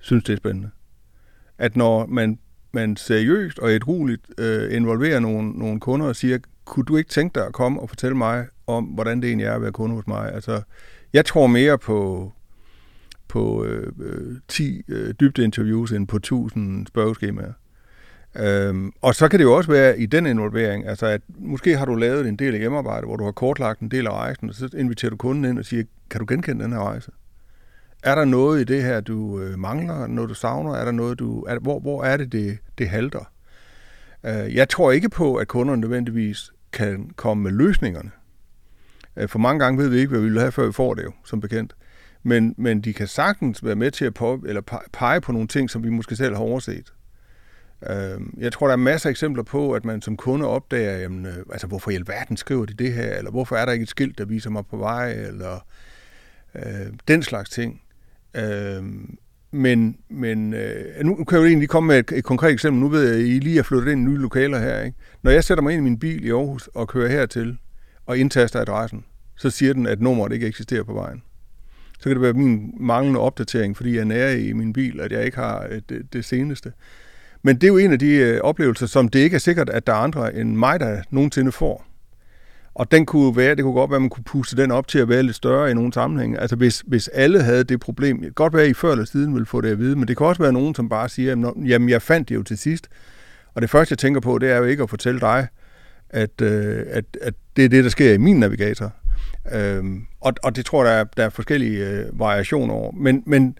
synes det er spændende. At når man man seriøst og roligt øh, involverer nogle, nogle kunder og siger, kunne du ikke tænke dig at komme og fortælle mig om, hvordan det egentlig er at være kunde hos mig? Altså, jeg tror mere på, på øh, 10 øh, øh dybde interviews end på 1000 spørgeskemaer. Øhm, og så kan det jo også være i den involvering, altså at måske har du lavet en del af hjemmearbejde, hvor du har kortlagt en del af rejsen, og så inviterer du kunden ind og siger, kan du genkende den her rejse? Er der noget i det her, du øh, mangler? Noget, du savner? Er der noget, du... Er, hvor, hvor er det, det, det halter? Øh, jeg tror ikke på, at kunderne nødvendigvis kan komme med løsningerne. Øh, for mange gange ved vi ikke, hvad vi vil have, før vi får det jo, som bekendt. Men, men de kan sagtens være med til at på, eller pege på nogle ting, som vi måske selv har overset. Øh, jeg tror, der er masser af eksempler på, at man som kunde opdager, jamen, øh, altså, hvorfor i alverden skriver de det her, eller hvorfor er der ikke et skilt, der viser mig på vej, eller øh, den slags ting. Øh, men men øh, nu kan jeg jo egentlig komme med et, et konkret eksempel. Nu ved jeg, at I lige er flyttet ind i nye lokaler her. Ikke? Når jeg sætter mig ind i min bil i Aarhus og kører hertil og indtaster adressen, så siger den, at nummeret ikke eksisterer på vejen. Så kan det være min manglende opdatering, fordi jeg er nære i min bil, at jeg ikke har øh, det, det seneste. Men det er jo en af de øh, oplevelser, som det ikke er sikkert, at der er andre end mig, der nogensinde får. Og den kunne være, det kunne godt være, at man kunne puste den op til at være lidt større i nogle sammenhænge. Altså hvis, hvis alle havde det problem, det kan godt være, at I før eller siden ville få det at vide, men det kan også være nogen, som bare siger, jamen jeg fandt det jo til sidst. Og det første, jeg tænker på, det er jo ikke at fortælle dig, at, øh, at, at det er det, der sker i min navigator. Øhm, og, og det tror jeg, der er, der er forskellige øh, variationer over. Men, men,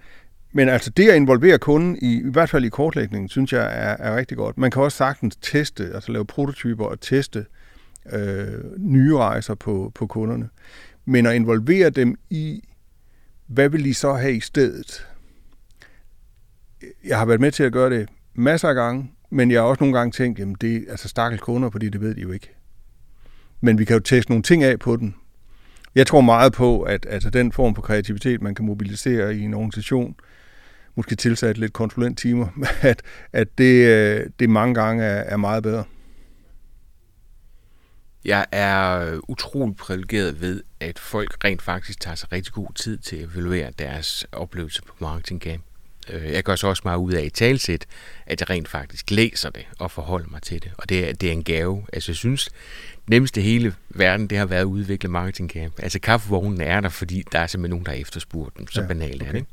men altså det at involvere kunden, i, i hvert fald i kortlægningen, synes jeg er, er rigtig godt. Man kan også sagtens teste, altså lave prototyper og teste øh, Øh, nye rejser på, på kunderne. Men at involvere dem i, hvad vil de så have i stedet? Jeg har været med til at gøre det masser af gange, men jeg har også nogle gange tænkt, jamen det er altså stakkels kunder, fordi det ved de jo ikke. Men vi kan jo teste nogle ting af på den. Jeg tror meget på, at altså, den form for kreativitet, man kan mobilisere i en organisation, måske tilsat lidt konsulenttimer, (laughs) at, at det, øh, det mange gange er, er meget bedre. Jeg er utrolig privilegeret ved, at folk rent faktisk tager sig rigtig god tid til at evaluere deres oplevelse på Marketing Camp. Øh, jeg gør så også meget ud af i talsæt, at jeg rent faktisk læser det og forholder mig til det. Og det er, det er en gave. Altså jeg synes, nemmeste hele verden, det har været at udvikle Marketing Camp. Altså kaffevognen er der, fordi der er simpelthen nogen, der har efterspurgt dem. Så ja, banalt okay. er det.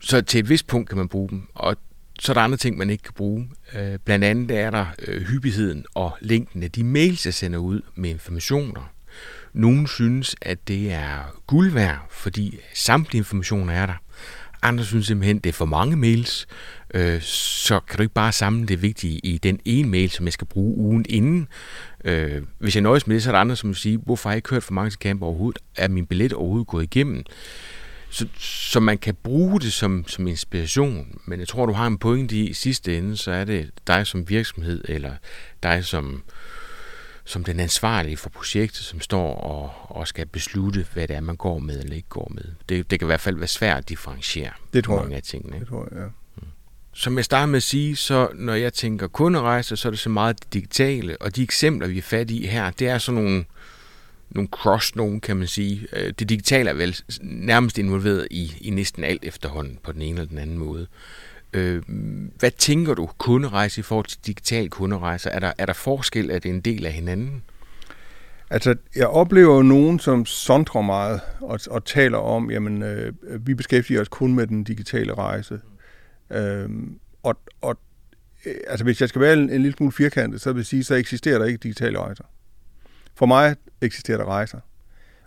Så til et vist punkt kan man bruge dem. Og så er der andre ting, man ikke kan bruge. Øh, blandt andet er der øh, hyppigheden og længden af de mails, jeg sender ud med informationer. Nogle synes, at det er guld værd, fordi samtlige informationer er der. Andre synes simpelthen, det er for mange mails, øh, så kan du ikke bare samle det vigtige i den ene mail, som jeg skal bruge ugen inden. Øh, hvis jeg nøjes med det, så er der andre, som vil sige, hvorfor har jeg ikke hørt for mange til camp overhovedet? Er min billet overhovedet gået igennem? Så, så man kan bruge det som, som inspiration, men jeg tror, du har en pointe i, i sidste ende, så er det dig som virksomhed, eller dig som, som den ansvarlige for projektet, som står og, og skal beslutte, hvad det er, man går med eller ikke går med. Det, det kan i hvert fald være svært at differentiere det tror mange jeg. af tingene. Det tror jeg, ja. Mm. Som jeg starter med at sige, så når jeg tænker kunderejser, så er det så meget det digitale, og de eksempler, vi er fat i her, det er sådan nogle nogle cross nogen, kan man sige. Øh, det digitale er vel nærmest involveret i, i næsten alt efterhånden på den ene eller den anden måde. Øh, hvad tænker du kunderejse i forhold til digital kunderejse? Er der, er der forskel? Er det en del af hinanden? Altså, jeg oplever jo nogen, som sondrer meget og, og taler om, jamen, øh, vi beskæftiger os kun med den digitale rejse. Øh, og, og øh, altså, hvis jeg skal være en, en lille smule firkantet, så vil jeg sige, så eksisterer der ikke digitale rejser. For mig eksisterer der rejser.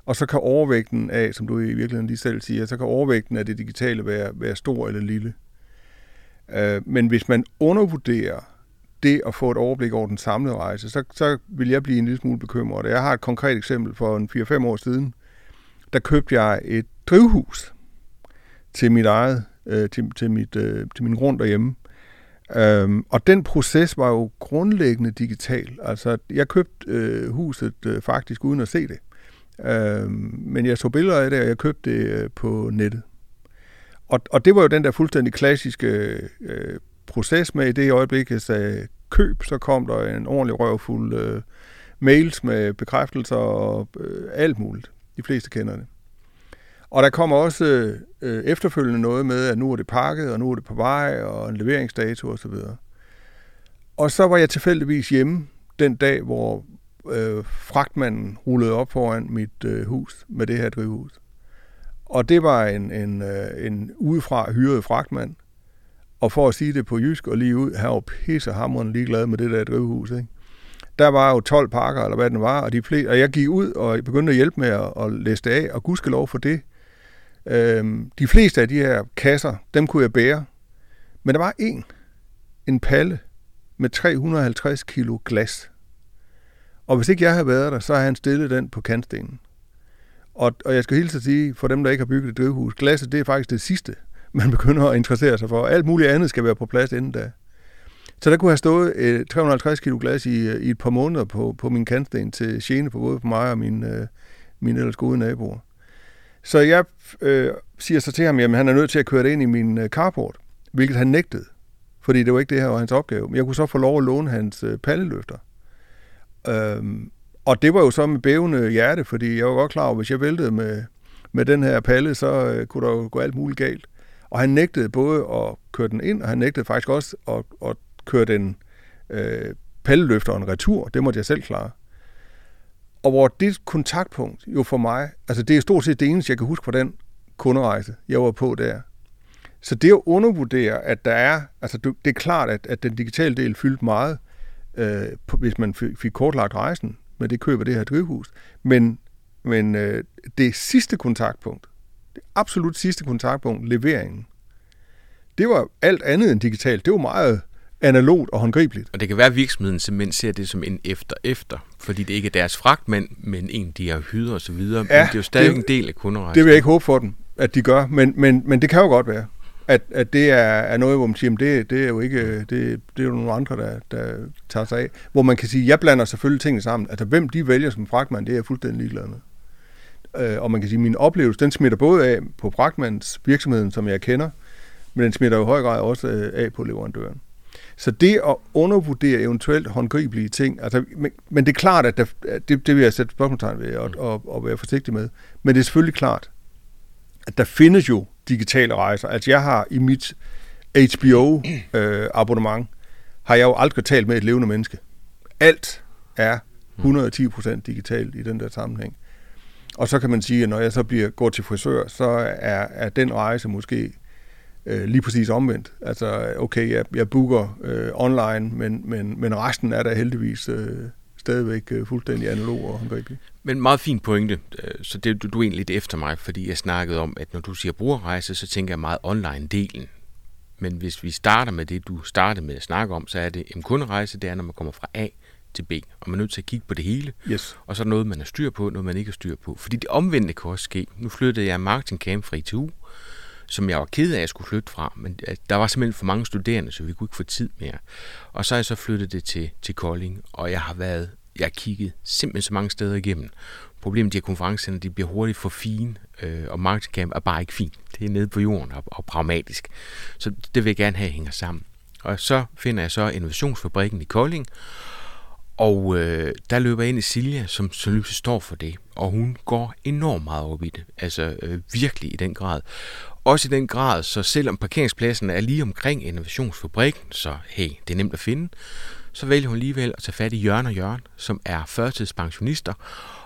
Og så kan overvægten af, som du i virkeligheden lige selv siger, så kan overvægten af det digitale være, være stor eller lille. Øh, men hvis man undervurderer det at få et overblik over den samlede rejse, så, så vil jeg blive en lille smule bekymret. Jeg har et konkret eksempel for en 4-5 år siden. Der købte jeg et drivhus til mit eget, øh, til, til, mit, øh, til min grund derhjemme. Øhm, og den proces var jo grundlæggende digital. Altså, jeg købte øh, huset øh, faktisk uden at se det. Øhm, men jeg så billeder af det, og jeg købte det øh, på nettet. Og, og det var jo den der fuldstændig klassiske øh, proces med, i det øjeblik, jeg sagde køb, så kom der en ordentlig røvfuld øh, mails med bekræftelser og øh, alt muligt. De fleste kender det. Og der kommer også øh, efterfølgende noget med, at nu er det pakket, og nu er det på vej, og en leveringsdato osv. Og, og så var jeg tilfældigvis hjemme den dag, hvor øh, fragtmanden rullede op foran mit øh, hus med det her drivhus. Og det var en, en, øh, en udefra hyret fragtmand. Og for at sige det på jysk og lige ud, han var pissehammerende ligeglad med det der drivhus. Ikke? Der var jo 12 pakker, eller hvad den var, og, de flere, og jeg gik ud og begyndte at hjælpe med at, at læse det af, og gudskelov for det. Øhm, de fleste af de her kasser, dem kunne jeg bære. Men der var en, en palle med 350 kilo glas. Og hvis ikke jeg havde været der, så havde han stillet den på kantstenen. Og, og jeg skal hilse at sige, for dem, der ikke har bygget et drivhus, glasset det er faktisk det sidste, (laughs) man begynder at interessere sig for. Alt muligt andet skal være på plads inden da. Så der kunne have stået øh, 350 kilo glas i, øh, i et par måneder på, på min kantsten til gene på både på mig og min, øh, mine ellers gode naboer. Så jeg øh, siger så til ham, at han er nødt til at køre det ind i min øh, carport, hvilket han nægtede, fordi det var ikke det her var hans opgave. Men jeg kunne så få lov at låne hans øh, palleløfter. Øhm, og det var jo så med bævende hjerte, fordi jeg var godt klar over, at hvis jeg væltede med, med den her palle, så øh, kunne der jo gå alt muligt galt. Og han nægtede både at køre den ind, og han nægtede faktisk også at, at køre den øh, palleløfteren retur. Det måtte jeg selv klare. Og hvor det kontaktpunkt jo for mig, altså det er stort set det eneste, jeg kan huske på den kunderejse, jeg var på der. Så det at undervurdere, at der er, altså det er klart, at, at den digitale del fyldte meget, øh, hvis man fik kortlagt rejsen med det køb af det her drivhus. Men, men øh, det sidste kontaktpunkt, det absolut sidste kontaktpunkt, leveringen, det var alt andet end digitalt. Det var meget analogt og håndgribeligt. Og det kan være, at virksomheden simpelthen ser det som en efter-efter, fordi det ikke er deres fragtmand, men en, de har hyret og så videre. Ja, men det er jo stadig det, en del af kunderejsen. Det vil jeg ikke håbe for dem, at de gør, men, men, men det kan jo godt være, at, at det er, er noget, hvor man siger, det, det er jo ikke, det, det er jo nogle andre, der, der tager sig af. Hvor man kan sige, jeg blander selvfølgelig tingene sammen. Altså, hvem de vælger som fragtmand, det er jeg fuldstændig ligeglad med. Øh, og man kan sige, at min oplevelse, den smitter både af på fragtmands virksomheden, som jeg kender, men den smitter jo i høj grad også øh, af på leverandøren. Så det at undervurdere eventuelt håndgribelige ting, altså, men, men det er klart, at der, det, det vil jeg sætte spørgsmålstegn ved og, og, og være forsigtig med, men det er selvfølgelig klart, at der findes jo digitale rejser. Altså jeg har i mit HBO-abonnement, (clears throat) øh, har jeg jo aldrig talt med et levende menneske. Alt er 110% digitalt i den der sammenhæng. Og så kan man sige, at når jeg så bliver, går til frisør, så er, er den rejse måske øh, lige præcis omvendt. Altså, okay, jeg, jeg booker øh, online, men, men, men resten er der heldigvis øh, stadigvæk øh, fuldstændig analog og håndgribelig. Men meget fin pointe, øh, så det du, du er egentlig lidt efter mig, fordi jeg snakkede om, at når du siger brugerrejse, så tænker jeg meget online-delen. Men hvis vi starter med det, du startede med at snakke om, så er det en kunderejse, det er, når man kommer fra A til B, og man er nødt til at kigge på det hele. Yes. Og så er noget, man har styr på, noget, man ikke har styr på. Fordi det omvendte kan også ske. Nu flyttede jeg marketing camp fra ITU, som jeg var ked af, at jeg skulle flytte fra, men øh, der var simpelthen for mange studerende, så vi kunne ikke få tid mere. Og så er jeg så flyttet det til, til Kolding, og jeg har været, jeg har kigget simpelthen så mange steder igennem. Problemet de her konferencer, de bliver hurtigt for fine, øh, og marketingcamp er bare ikke fint. Det er nede på jorden og, og pragmatisk. Så det vil jeg gerne have, hænger sammen. Og så finder jeg så Innovationsfabrikken i Kolding, og øh, der løber jeg ind i Silja, som selvfølgelig står for det, og hun går enormt meget op i det, altså øh, virkelig i den grad. Også i den grad, så selvom parkeringspladsen er lige omkring Innovationsfabrikken, så hey, det er nemt at finde, så vælger hun alligevel at tage fat i Jørgen og Jørgen, som er førtidspensionister,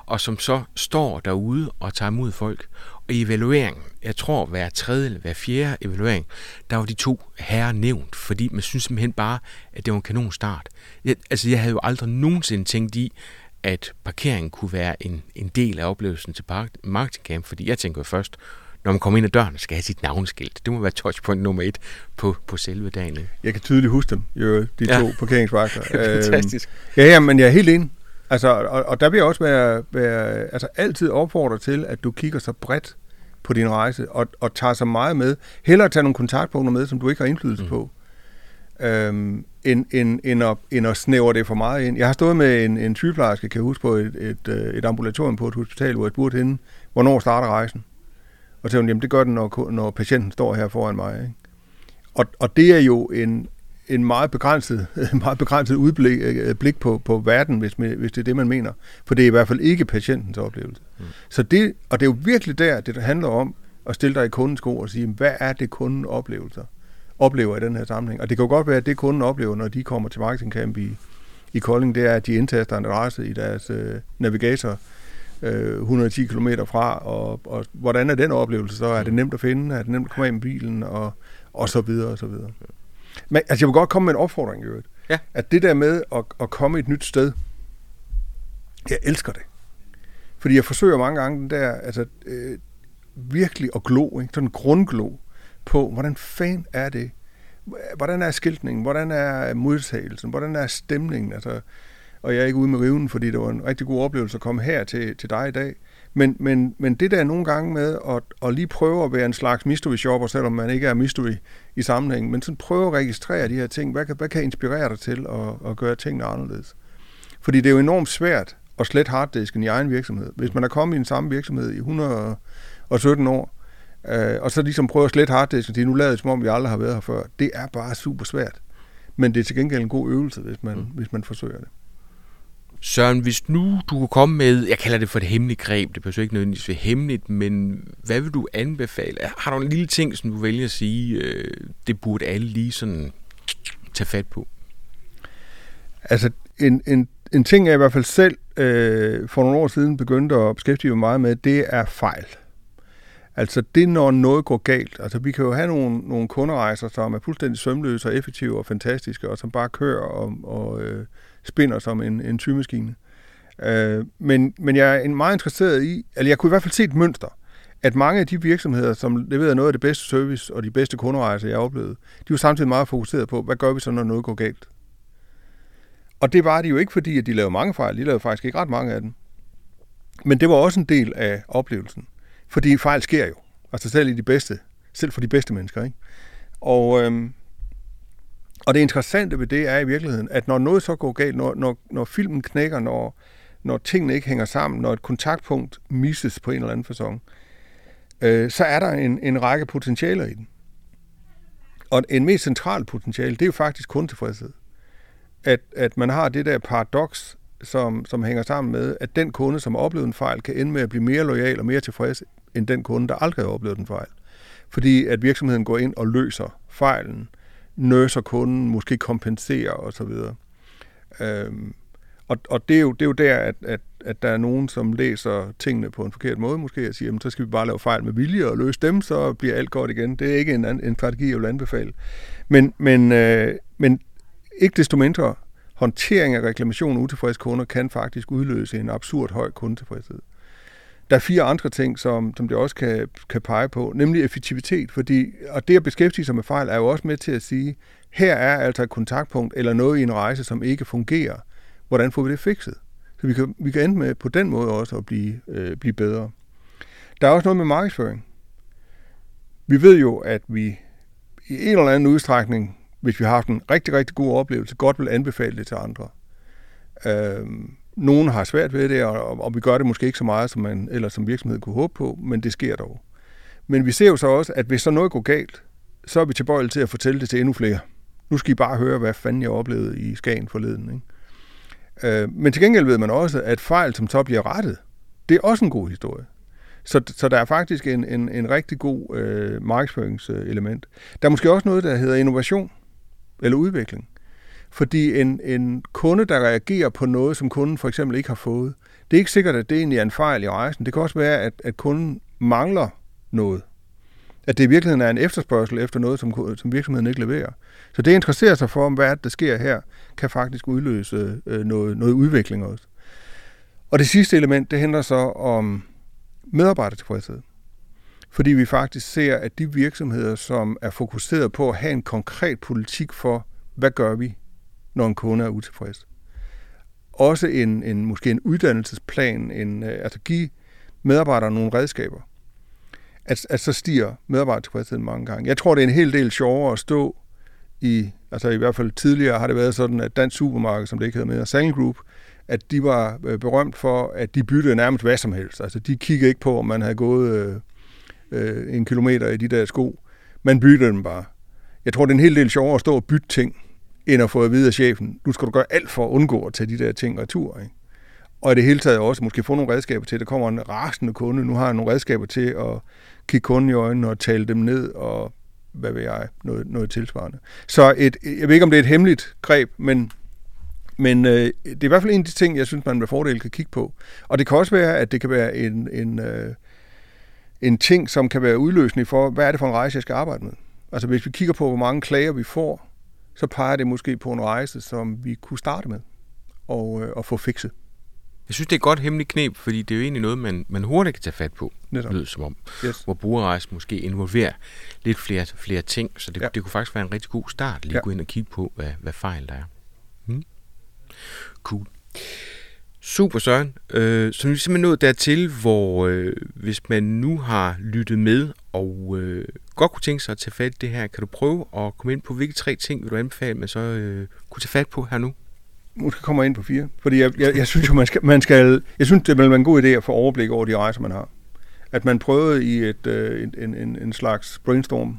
og som så står derude og tager imod folk. Evalueringen, jeg tror hver tredje eller hver fjerde evaluering, der var de to herrer nævnt, fordi man synes simpelthen bare, at det var en kanon start. Jeg, altså jeg havde jo aldrig nogensinde tænkt i, at parkeringen kunne være en, en del af oplevelsen til marketingcamp, fordi jeg tænker jo først, når man kommer ind ad døren, skal have sit navnskilt. Det må være touchpoint nummer et på, på selve dagen. Jeg kan tydeligt huske dem, jo, de ja. to parkeringsvagter. (laughs) Fantastisk. Øhm, ja, ja, men jeg er helt enig. Altså, og, og der vil jeg også være, være altså, altid opfordre til, at du kigger så bredt på din rejse, og, og tager så meget med. Hellere tage nogle kontaktpunkter med, som du ikke har indflydelse mm. på, øhm, end, end, end, at, end at snævre det for meget ind. Jeg har stået med en, en sygeplejerske, kan jeg huske, på et, et, øh, et ambulatorium på et hospital, hvor jeg spurgte hende, hvornår starter rejsen? Og så hun, jamen det gør den, når, når patienten står her foran mig. Ikke? Og, og det er jo en, en meget begrænset, (laughs) meget begrænset udblik øh, blik på, på verden, hvis, man, hvis det er det, man mener. For det er i hvert fald ikke patientens oplevelse. Mm. Så det, og det er jo virkelig der, det handler om at stille dig i kundens sko og sige, hvad er det kunden oplevelser? oplever i den her sammenhæng. Og det kan jo godt være, at det kunden oplever, når de kommer til marketingcamp i, i Kolding, det er, at de indtaster en adresse i deres øh, navigator øh, 110 km fra, og, og hvordan er den oplevelse så? Er det nemt at finde? Er det nemt at komme af med bilen? Og, og så videre, og så videre. Men altså, jeg vil godt komme med en opfordring, Jørgen. Ja. At det der med at, at komme et nyt sted, jeg elsker det. Fordi jeg forsøger mange gange den der, altså øh, virkelig at glo, ikke? sådan en grundglo på, hvordan fan er det? Hvordan er skiltningen? Hvordan er modtagelsen? Hvordan er stemningen? Altså, og jeg er ikke ude med riven, fordi det var en rigtig god oplevelse at komme her til, til dig i dag. Men, men, men det der nogle gange med at, at lige prøve at være en slags mystery shopper, selvom man ikke er mystery i sammenhæng, men sådan prøve at registrere de her ting. Hvad kan, hvad kan inspirere dig til at, at gøre tingene anderledes? Fordi det er jo enormt svært at slette harddisken i egen virksomhed. Hvis man er kommet i en samme virksomhed i 117 år, øh, og så ligesom prøve at slette harddisken, til nu lader det som om, vi aldrig har været her før. Det er bare super svært. Men det er til gengæld en god øvelse, hvis man, mm. hvis man forsøger det Søren, hvis nu du kunne komme med, jeg kalder det for et hemmeligt greb, det behøver ikke nødvendigvis være hemmeligt, men hvad vil du anbefale? Har du en lille ting, som du vælger at sige, øh, det burde alle lige sådan tage fat på? Altså, en, en, en ting, jeg i hvert fald selv øh, for nogle år siden begyndte at beskæftige mig meget med, det er fejl. Altså det, når noget går galt. Altså vi kan jo have nogle, nogle kunderejser, som er fuldstændig sømløse og effektive og fantastiske, og som bare kører og, og øh, spinder som en, en tymaskine. Øh, men, men jeg er meget interesseret i, eller jeg kunne i hvert fald se et mønster, at mange af de virksomheder, som leverer noget af det bedste service og de bedste kunderejser, jeg har oplevet, de var samtidig meget fokuseret på, hvad gør vi så, når noget går galt? Og det var de jo ikke, fordi at de lavede mange fejl. De lavede faktisk ikke ret mange af dem. Men det var også en del af oplevelsen. Fordi fejl sker jo. Altså selv i de bedste, selv for de bedste mennesker. Ikke? Og, øhm, og det interessante ved det er i virkeligheden, at når noget så går galt, når, når, når filmen knækker, når, når tingene ikke hænger sammen, når et kontaktpunkt misses på en eller anden fasong, øh, så er der en, en række potentialer i den. Og en mest central potentiale, det er jo faktisk kundetilfredshed. At, at man har det der paradoks, som, som hænger sammen med, at den kunde, som har oplevet en fejl, kan ende med at blive mere lojal og mere tilfreds end den kunde, der aldrig har oplevet en fejl. Fordi at virksomheden går ind og løser fejlen, nøser kunden, måske kompenserer osv. Øhm, og, og det, er jo, det er jo der, at, at, at der er nogen, som læser tingene på en forkert måde måske, og siger, jamen, så skal vi bare lave fejl med vilje og løse dem, så bliver alt godt igen. Det er ikke en, en strategi, jeg vil anbefale. Men, men, øh, men ikke desto mindre, håndtering af reklamation og utilfredse kunder kan faktisk udløse en absurd høj kundetilfredshed. Der er fire andre ting, som, som det også kan, kan pege på, nemlig effektivitet, fordi, og det at beskæftige sig med fejl er jo også med til at sige, her er altså et kontaktpunkt eller noget i en rejse, som ikke fungerer. Hvordan får vi det fikset? Så vi kan, vi kan ende med på den måde også at blive, øh, blive bedre. Der er også noget med markedsføring. Vi ved jo, at vi i en eller anden udstrækning, hvis vi har haft en rigtig, rigtig god oplevelse, godt vil anbefale det til andre. Øh, nogen har svært ved det, og, og vi gør det måske ikke så meget, som man eller som virksomhed kunne håbe på, men det sker dog. Men vi ser jo så også, at hvis så noget går galt, så er vi tilbøjelige til at fortælle det til endnu flere. Nu skal I bare høre, hvad fanden jeg oplevede i Skagen forleden. Ikke? Øh, men til gengæld ved man også, at fejl, som så bliver rettet, det er også en god historie. Så, så der er faktisk en, en, en rigtig god øh, markedsføringselement. Der er måske også noget, der hedder innovation eller udvikling. Fordi en, en kunde, der reagerer på noget, som kunden for eksempel ikke har fået, det er ikke sikkert, at det egentlig er en fejl i rejsen. Det kan også være, at, at kunden mangler noget. At det i virkeligheden er en efterspørgsel efter noget, som, som virksomheden ikke leverer. Så det interesserer sig for, om hvad der sker her, kan faktisk udløse øh, noget, noget udvikling også. Og det sidste element, det handler så om medarbejdertilfredshed. Fordi vi faktisk ser, at de virksomheder, som er fokuseret på at have en konkret politik for, hvad gør vi når en kunde er utilfreds. Også en, en måske en uddannelsesplan, en, øh, altså give medarbejdere nogle redskaber. At, at så stiger medarbejdertilfredsheden mange gange. Jeg tror, det er en hel del sjovere at stå i, altså i hvert fald tidligere har det været sådan, at Dansk Supermarked, som det ikke hedder med, Sangl Group, at de var øh, berømt for, at de byttede nærmest hvad som helst. Altså de kiggede ikke på, om man havde gået øh, øh, en kilometer i de der sko. Man byttede dem bare. Jeg tror, det er en hel del sjovere at stå og bytte ting, end at få at vide af chefen, nu skal du gøre alt for at undgå at tage de der ting retur. Ikke? Og i det hele taget også måske få nogle redskaber til, at der kommer en rasende kunde. Nu har jeg nogle redskaber til at kigge kunden i øjnene og tale dem ned, og hvad ved jeg, noget, noget tilsvarende. Så et, jeg ved ikke, om det er et hemmeligt greb, men, men øh, det er i hvert fald en af de ting, jeg synes, man med fordel kan kigge på. Og det kan også være, at det kan være en, en, øh, en ting, som kan være udløsende for, hvad er det for en rejse, jeg skal arbejde med. Altså hvis vi kigger på, hvor mange klager vi får, så peger det måske på en rejse, som vi kunne starte med og, øh, og få fikset. Jeg synes, det er et godt hemmeligt knep, fordi det er jo egentlig noget, man, man hurtigt kan tage fat på, Netop. lyder som om. Yes. Hvor brugerrejse måske involverer lidt flere, flere ting, så det, Ja. det kunne faktisk være en rigtig god start, lige Ja. gå ind og kigge på, hvad, hvad fejl der er. Hmm. Cool. Super Søren. Øh, så nu er vi simpelthen nået dertil, hvor øh, hvis man nu har lyttet med og øh, godt kunne tænke sig at tage fat i det her, kan du prøve at komme ind på, hvilke tre ting vil du anbefale, man så øh, kunne tage fat på her nu? Måske kommer jeg ind på fire. Fordi jeg, jeg, jeg synes jo, man skal, man skal, jeg synes, det vil være en god idé at få overblik over de rejser, man har. At man prøvede i et, øh, en, en, en slags brainstorm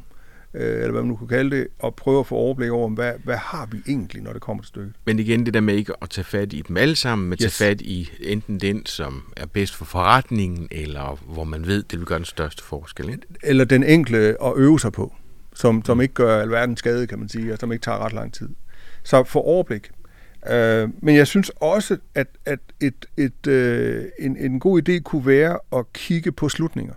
øh, eller hvad man nu kunne kalde det, og prøve at få overblik over, hvad, hvad har vi egentlig, når det kommer til stykket. Men igen, det der med ikke at tage fat i dem alle sammen, men yes. tage fat i enten den, som er bedst for forretningen, eller hvor man ved, det vil gøre den største forskel. Ikke? Eller den enkle at øve sig på, som, som ikke gør alverden skade, kan man sige, og som ikke tager ret lang tid. Så få overblik. Øh, men jeg synes også, at, at et, et, øh, en, en god idé kunne være at kigge på slutninger.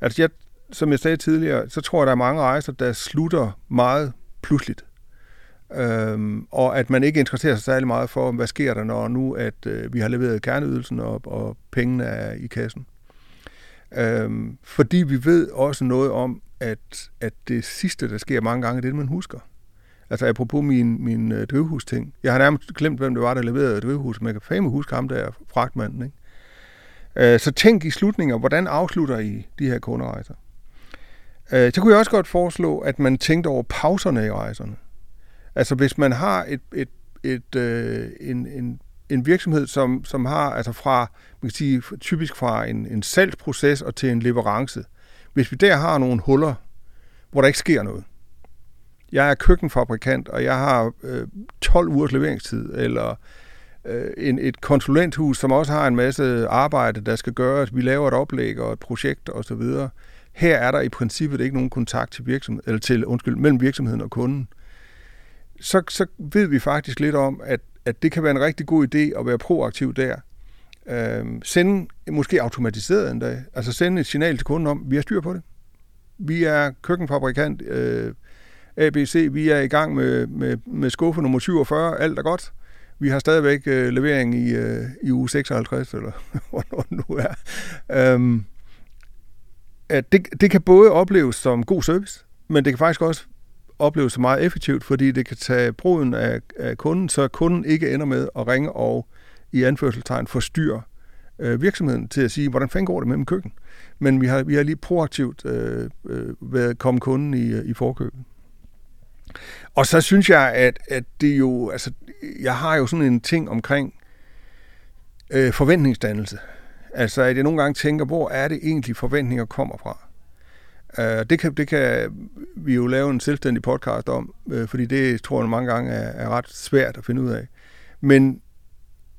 Altså, jeg, som jeg sagde tidligere, så tror jeg, der er mange rejser, der slutter meget pludseligt. Øhm, og at man ikke interesserer sig særlig meget for, hvad sker der, når nu at øh, vi har leveret kerneydelsen og, og pengene er i kassen. Øhm, fordi vi ved også noget om, at, at det sidste, der sker mange gange, det er det, man husker. Altså apropos min, min øh, drivhus-ting. Jeg har nærmest glemt, hvem det var, der leverede drivhus, men jeg kan fandme huske ham der, fragtmanden. Ikke? Øh, så tænk i slutninger, hvordan afslutter I de her kunderejser? Øh, så kunne jeg også godt foreslå, at man tænkte over pauserne i rejserne. Altså hvis man har et, et, et, øh, en, en, en virksomhed, som, som har altså fra, man kan sige, typisk fra en, en salgsproces og til en leverance. Hvis vi der har nogle huller, hvor der ikke sker noget, jeg er køkkenfabrikant, og jeg har øh, 12 ugers leveringstid, eller øh, en, et konsulenthus, som også har en masse arbejde, der skal gøres. Vi laver et oplæg og et projekt osv. Her er der i princippet ikke nogen kontakt til virksomhed, eller til, undskyld, mellem virksomheden og kunden. Så, så ved vi faktisk lidt om, at, at det kan være en rigtig god idé at være proaktiv der. Øhm, sende, måske automatiseret endda, altså sende et signal til kunden om, vi har styr på det. Vi er køkkenfabrikant, øh, ABC, vi er i gang med, med, med skuffe nummer 47, alt er godt. Vi har stadigvæk øh, levering i, øh, i uge 56, eller (laughs) hvornår det nu er. Øhm, at det, det kan både opleves som god service, men det kan faktisk også opleves som meget effektivt, fordi det kan tage bruden af, af kunden, så kunden ikke ender med at ringe og i anførselstegn forstyrre øh, virksomheden til at sige, hvordan fanden går det med min køkken? Men vi har, vi har lige proaktivt øh, øh, været kommet kunden i, øh, i forkøbet. Og så synes jeg, at, at det jo, altså, jeg har jo sådan en ting omkring øh, forventningsdannelse. Altså, at jeg nogle gange tænker, hvor er det egentlig forventninger kommer fra? Uh, det, kan, det kan vi jo lave en selvstændig podcast om, uh, fordi det tror jeg mange gange er, er ret svært at finde ud af. Men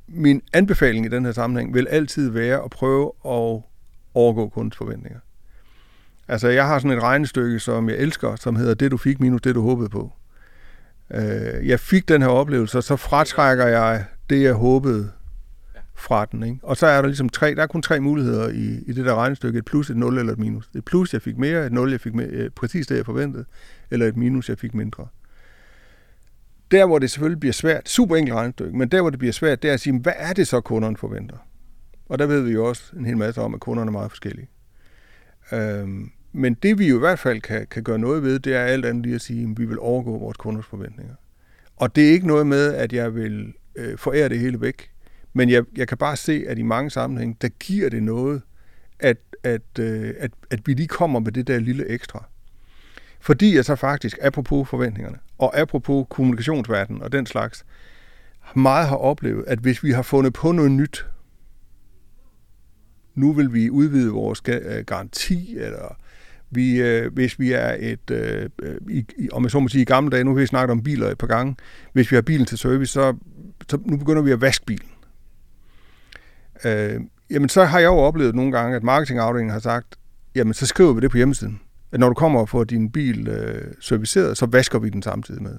min anbefaling i den her sammenhæng vil altid være at prøve at overgå kundens forventninger. Altså, jeg har sådan et regnestykke, som jeg elsker, som hedder det, du fik minus det, du håbede på. Øh, jeg fik den her oplevelse, og så fratrækker jeg det, jeg håbede fra den. Ikke? Og så er der ligesom tre, der er kun tre muligheder i, i det der regnestykke, et plus, et nul eller et minus. Et plus, jeg fik mere, et nul, jeg fik mere, øh, præcis det, jeg forventede, eller et minus, jeg fik mindre. Der, hvor det selvfølgelig bliver svært, super enkelt regnestykke, men der, hvor det bliver svært, det er at sige, hvad er det så, kunderne forventer? Og der ved vi jo også en hel masse om, at kunderne er meget forskellige. Øhm, men det vi jo i hvert fald kan, kan gøre noget ved, det er alt andet lige at sige, at vi vil overgå vores kunders forventninger. Og det er ikke noget med, at jeg vil øh, forære det hele væk. Men jeg, jeg kan bare se, at i mange sammenhænge, der giver det noget, at, at, øh, at, at vi lige kommer med det der lille ekstra. Fordi jeg så faktisk, apropos forventningerne, og apropos kommunikationsverdenen og den slags, meget har oplevet, at hvis vi har fundet på noget nyt, nu vil vi udvide vores øh, garanti, eller vi, øh, hvis vi er et, øh, i, om jeg så må sige i gamle dage, nu har vi snakket om biler et par gange, hvis vi har bilen til service, så, så nu begynder vi at vaske bilen. Øh, jamen så har jeg jo oplevet nogle gange, at marketingafdelingen har sagt, jamen så skriver vi det på hjemmesiden. At når du kommer og får din bil øh, serviceret, så vasker vi den samtidig med.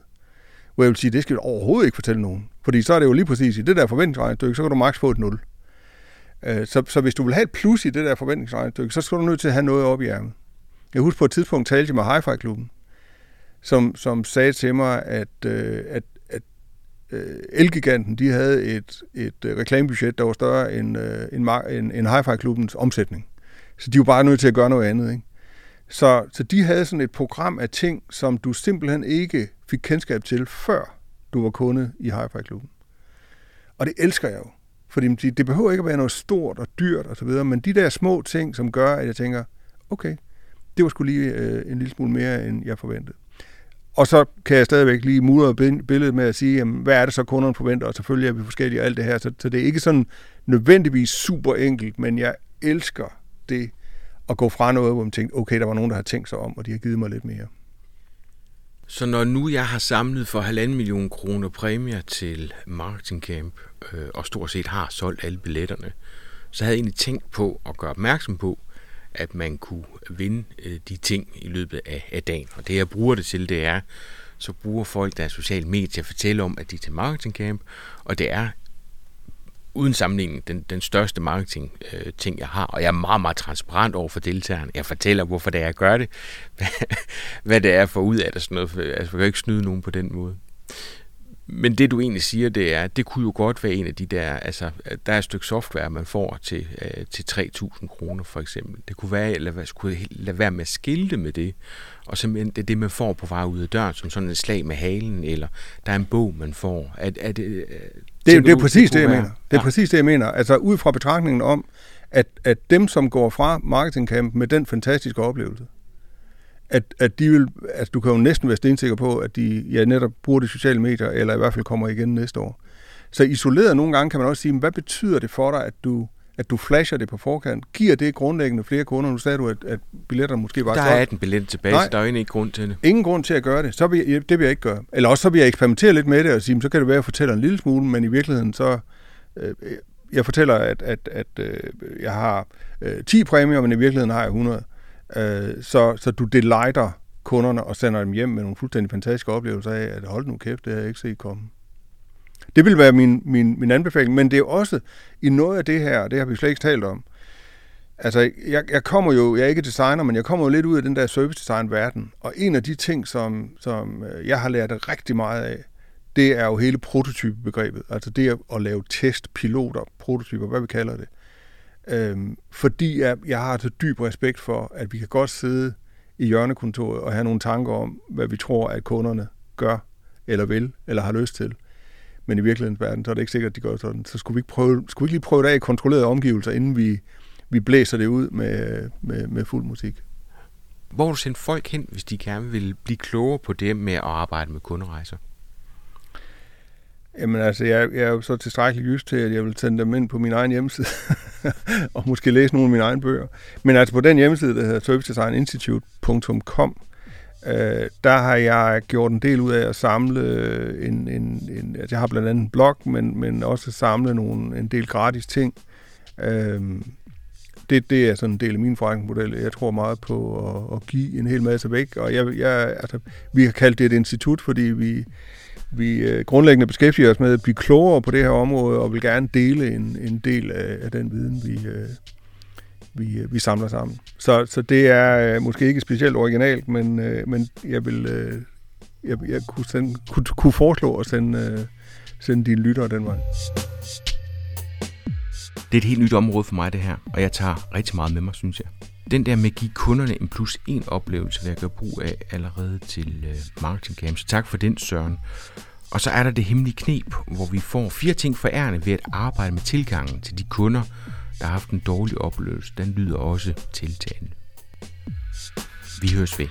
Hvor jeg vil sige, det skal du overhovedet ikke fortælle nogen. Fordi så er det jo lige præcis i det der forventningsregnestykke, så kan du maks få et 0. Øh, så, så hvis du vil have et plus i det der forventningsregnestykke, så skal du nødt til at have noget op i ærmet. Jeg husker på et tidspunkt talte jeg med Hi-Fi-klubben, som, som sagde til mig, at, øh, at øh, Elgiganten, de havde et, et øh, reklamebudget, der var større end, øh, end, end, end Hi-Fi-klubbens omsætning. Så de var bare nødt til at gøre noget andet. Ikke? Så, så de havde sådan et program af ting, som du simpelthen ikke fik kendskab til, før du var kunde i Hi-Fi-klubben. Og det elsker jeg jo. Fordi det behøver ikke at være noget stort og dyrt osv., men de der små ting, som gør, at jeg tænker, okay, det var sgu lige øh, en lille smule mere, end jeg forventede. Og så kan jeg stadigvæk lige mudre billedet med at sige, jamen, hvad er det så, kunderne forventer, og selvfølgelig er vi forskellige og alt det her. Så, så det er ikke sådan nødvendigvis super enkelt, men jeg elsker det at gå fra noget, hvor man tænkte, okay, der var nogen, der har tænkt sig om, og de har givet mig lidt mere. Så når nu jeg har samlet for halvanden million kroner præmier til Marketing Camp, øh, og stort set har solgt alle billetterne, så havde jeg egentlig tænkt på at gøre opmærksom på, at man kunne vinde øh, de ting i løbet af, af dagen. Og det jeg bruger det til, det er, så bruger folk deres sociale medier at fortælle om, at de er til Marketing Camp, og det er uden sammenligning den, den største marketing øh, ting, jeg har. Og jeg er meget, meget transparent over for deltagerne. Jeg fortæller, hvorfor det er, jeg gør det. (laughs) hvad det er for ud af det. Sådan noget. Altså, jeg kan ikke snyde nogen på den måde. Men det du egentlig siger, det er, det kunne jo godt være en af de der, altså der er et stykke software, man får til, øh, til 3.000 kroner for eksempel. Det kunne være, eller hvad skulle lade være med at skilte med det, og simpelthen det er det, man får på vej ud af døren, som sådan et slag med halen, eller der er en bog, man får. Er, er det, øh, det, det er præcis det, jeg være? mener. Det er ja. præcis det, jeg mener. Altså ud fra betragtningen om, at, at dem, som går fra marketingcamp med den fantastiske oplevelse, at, at de vil, altså du kan jo næsten være stensikker på, at de ja, netop bruger de sociale medier, eller i hvert fald kommer igen næste år. Så isoleret nogle gange kan man også sige, hvad betyder det for dig, at du, at du flasher det på forkant? Giver det grundlæggende flere kunder? Nu sagde du, at, at billetterne måske var Der er 18 billetter tilbage, Nej, så der er jo ingen grund til det. Ingen grund til at gøre det. Så vil jeg, det vil jeg ikke gøre. Eller også så vil jeg eksperimentere lidt med det og sige, så kan det være, at jeg fortæller en lille smule, men i virkeligheden så... Øh, jeg fortæller, at, at, at øh, jeg har øh, 10 præmier, men i virkeligheden har jeg 100. Øh, så, så du delighter kunderne og sender dem hjem med nogle fuldstændig fantastiske oplevelser af, at hold nu kæft, det har jeg ikke set komme. Det vil være min, min, min anbefaling, men det er også i noget af det her, det har vi slet ikke talt om, Altså, jeg, jeg kommer jo, jeg er ikke designer, men jeg kommer jo lidt ud af den der service design verden. Og en af de ting, som, som øh, jeg har lært rigtig meget af, det er jo hele prototypebegrebet. Altså det at lave test, piloter, prototyper, hvad vi kalder det. Øhm, fordi jeg, jeg har så dyb respekt for, at vi kan godt sidde i hjørnekontoret og have nogle tanker om, hvad vi tror, at kunderne gør, eller vil, eller har lyst til. Men i virkelighedens verden, så er det ikke sikkert, at de gør sådan. Så skulle vi ikke, prøve, skulle vi ikke lige prøve det af i kontrollerede omgivelser, inden vi, vi blæser det ud med, med, med fuld musik. Hvor du sende folk hen, hvis de gerne vil blive klogere på det med at arbejde med kunderejser? Jamen altså, jeg, jeg er jo så tilstrækkeligt just til, at jeg vil sende dem ind på min egen hjemmeside, (laughs) og måske læse nogle af mine egne bøger. Men altså på den hjemmeside, der hedder servicedesigninstitute.com, øh, der har jeg gjort en del ud af at samle en, en, en altså jeg har blandt andet en blog, men, men også samle nogle, en del gratis ting. Øh, det, det er sådan en del af min forretningsmodel. Jeg tror meget på at, at give en hel masse væk, og jeg, jeg, altså, vi har kaldt det et institut, fordi vi vi øh, grundlæggende beskæftiger os med at blive klogere på det her område, og vil gerne dele en, en del af, af den viden, vi, øh, vi, øh, vi samler sammen. Så, så det er måske ikke specielt originalt, men, men jeg vil jeg, jeg kunne, sende, kunne, kunne foreslå at sende, sende dine lyttere den vej. Det er et helt nyt område for mig, det her, og jeg tager rigtig meget med mig, synes jeg. Den der med at give kunderne en plus en oplevelse, vil jeg gøre brug af allerede til øh, Marketing Camp. Så tak for den, Søren. Og så er der det hemmelige knep, hvor vi får fire ting for ærende ved at arbejde med tilgangen til de kunder, der har haft en dårlig oplevelse. Den lyder også tiltalende. Vi høres ved.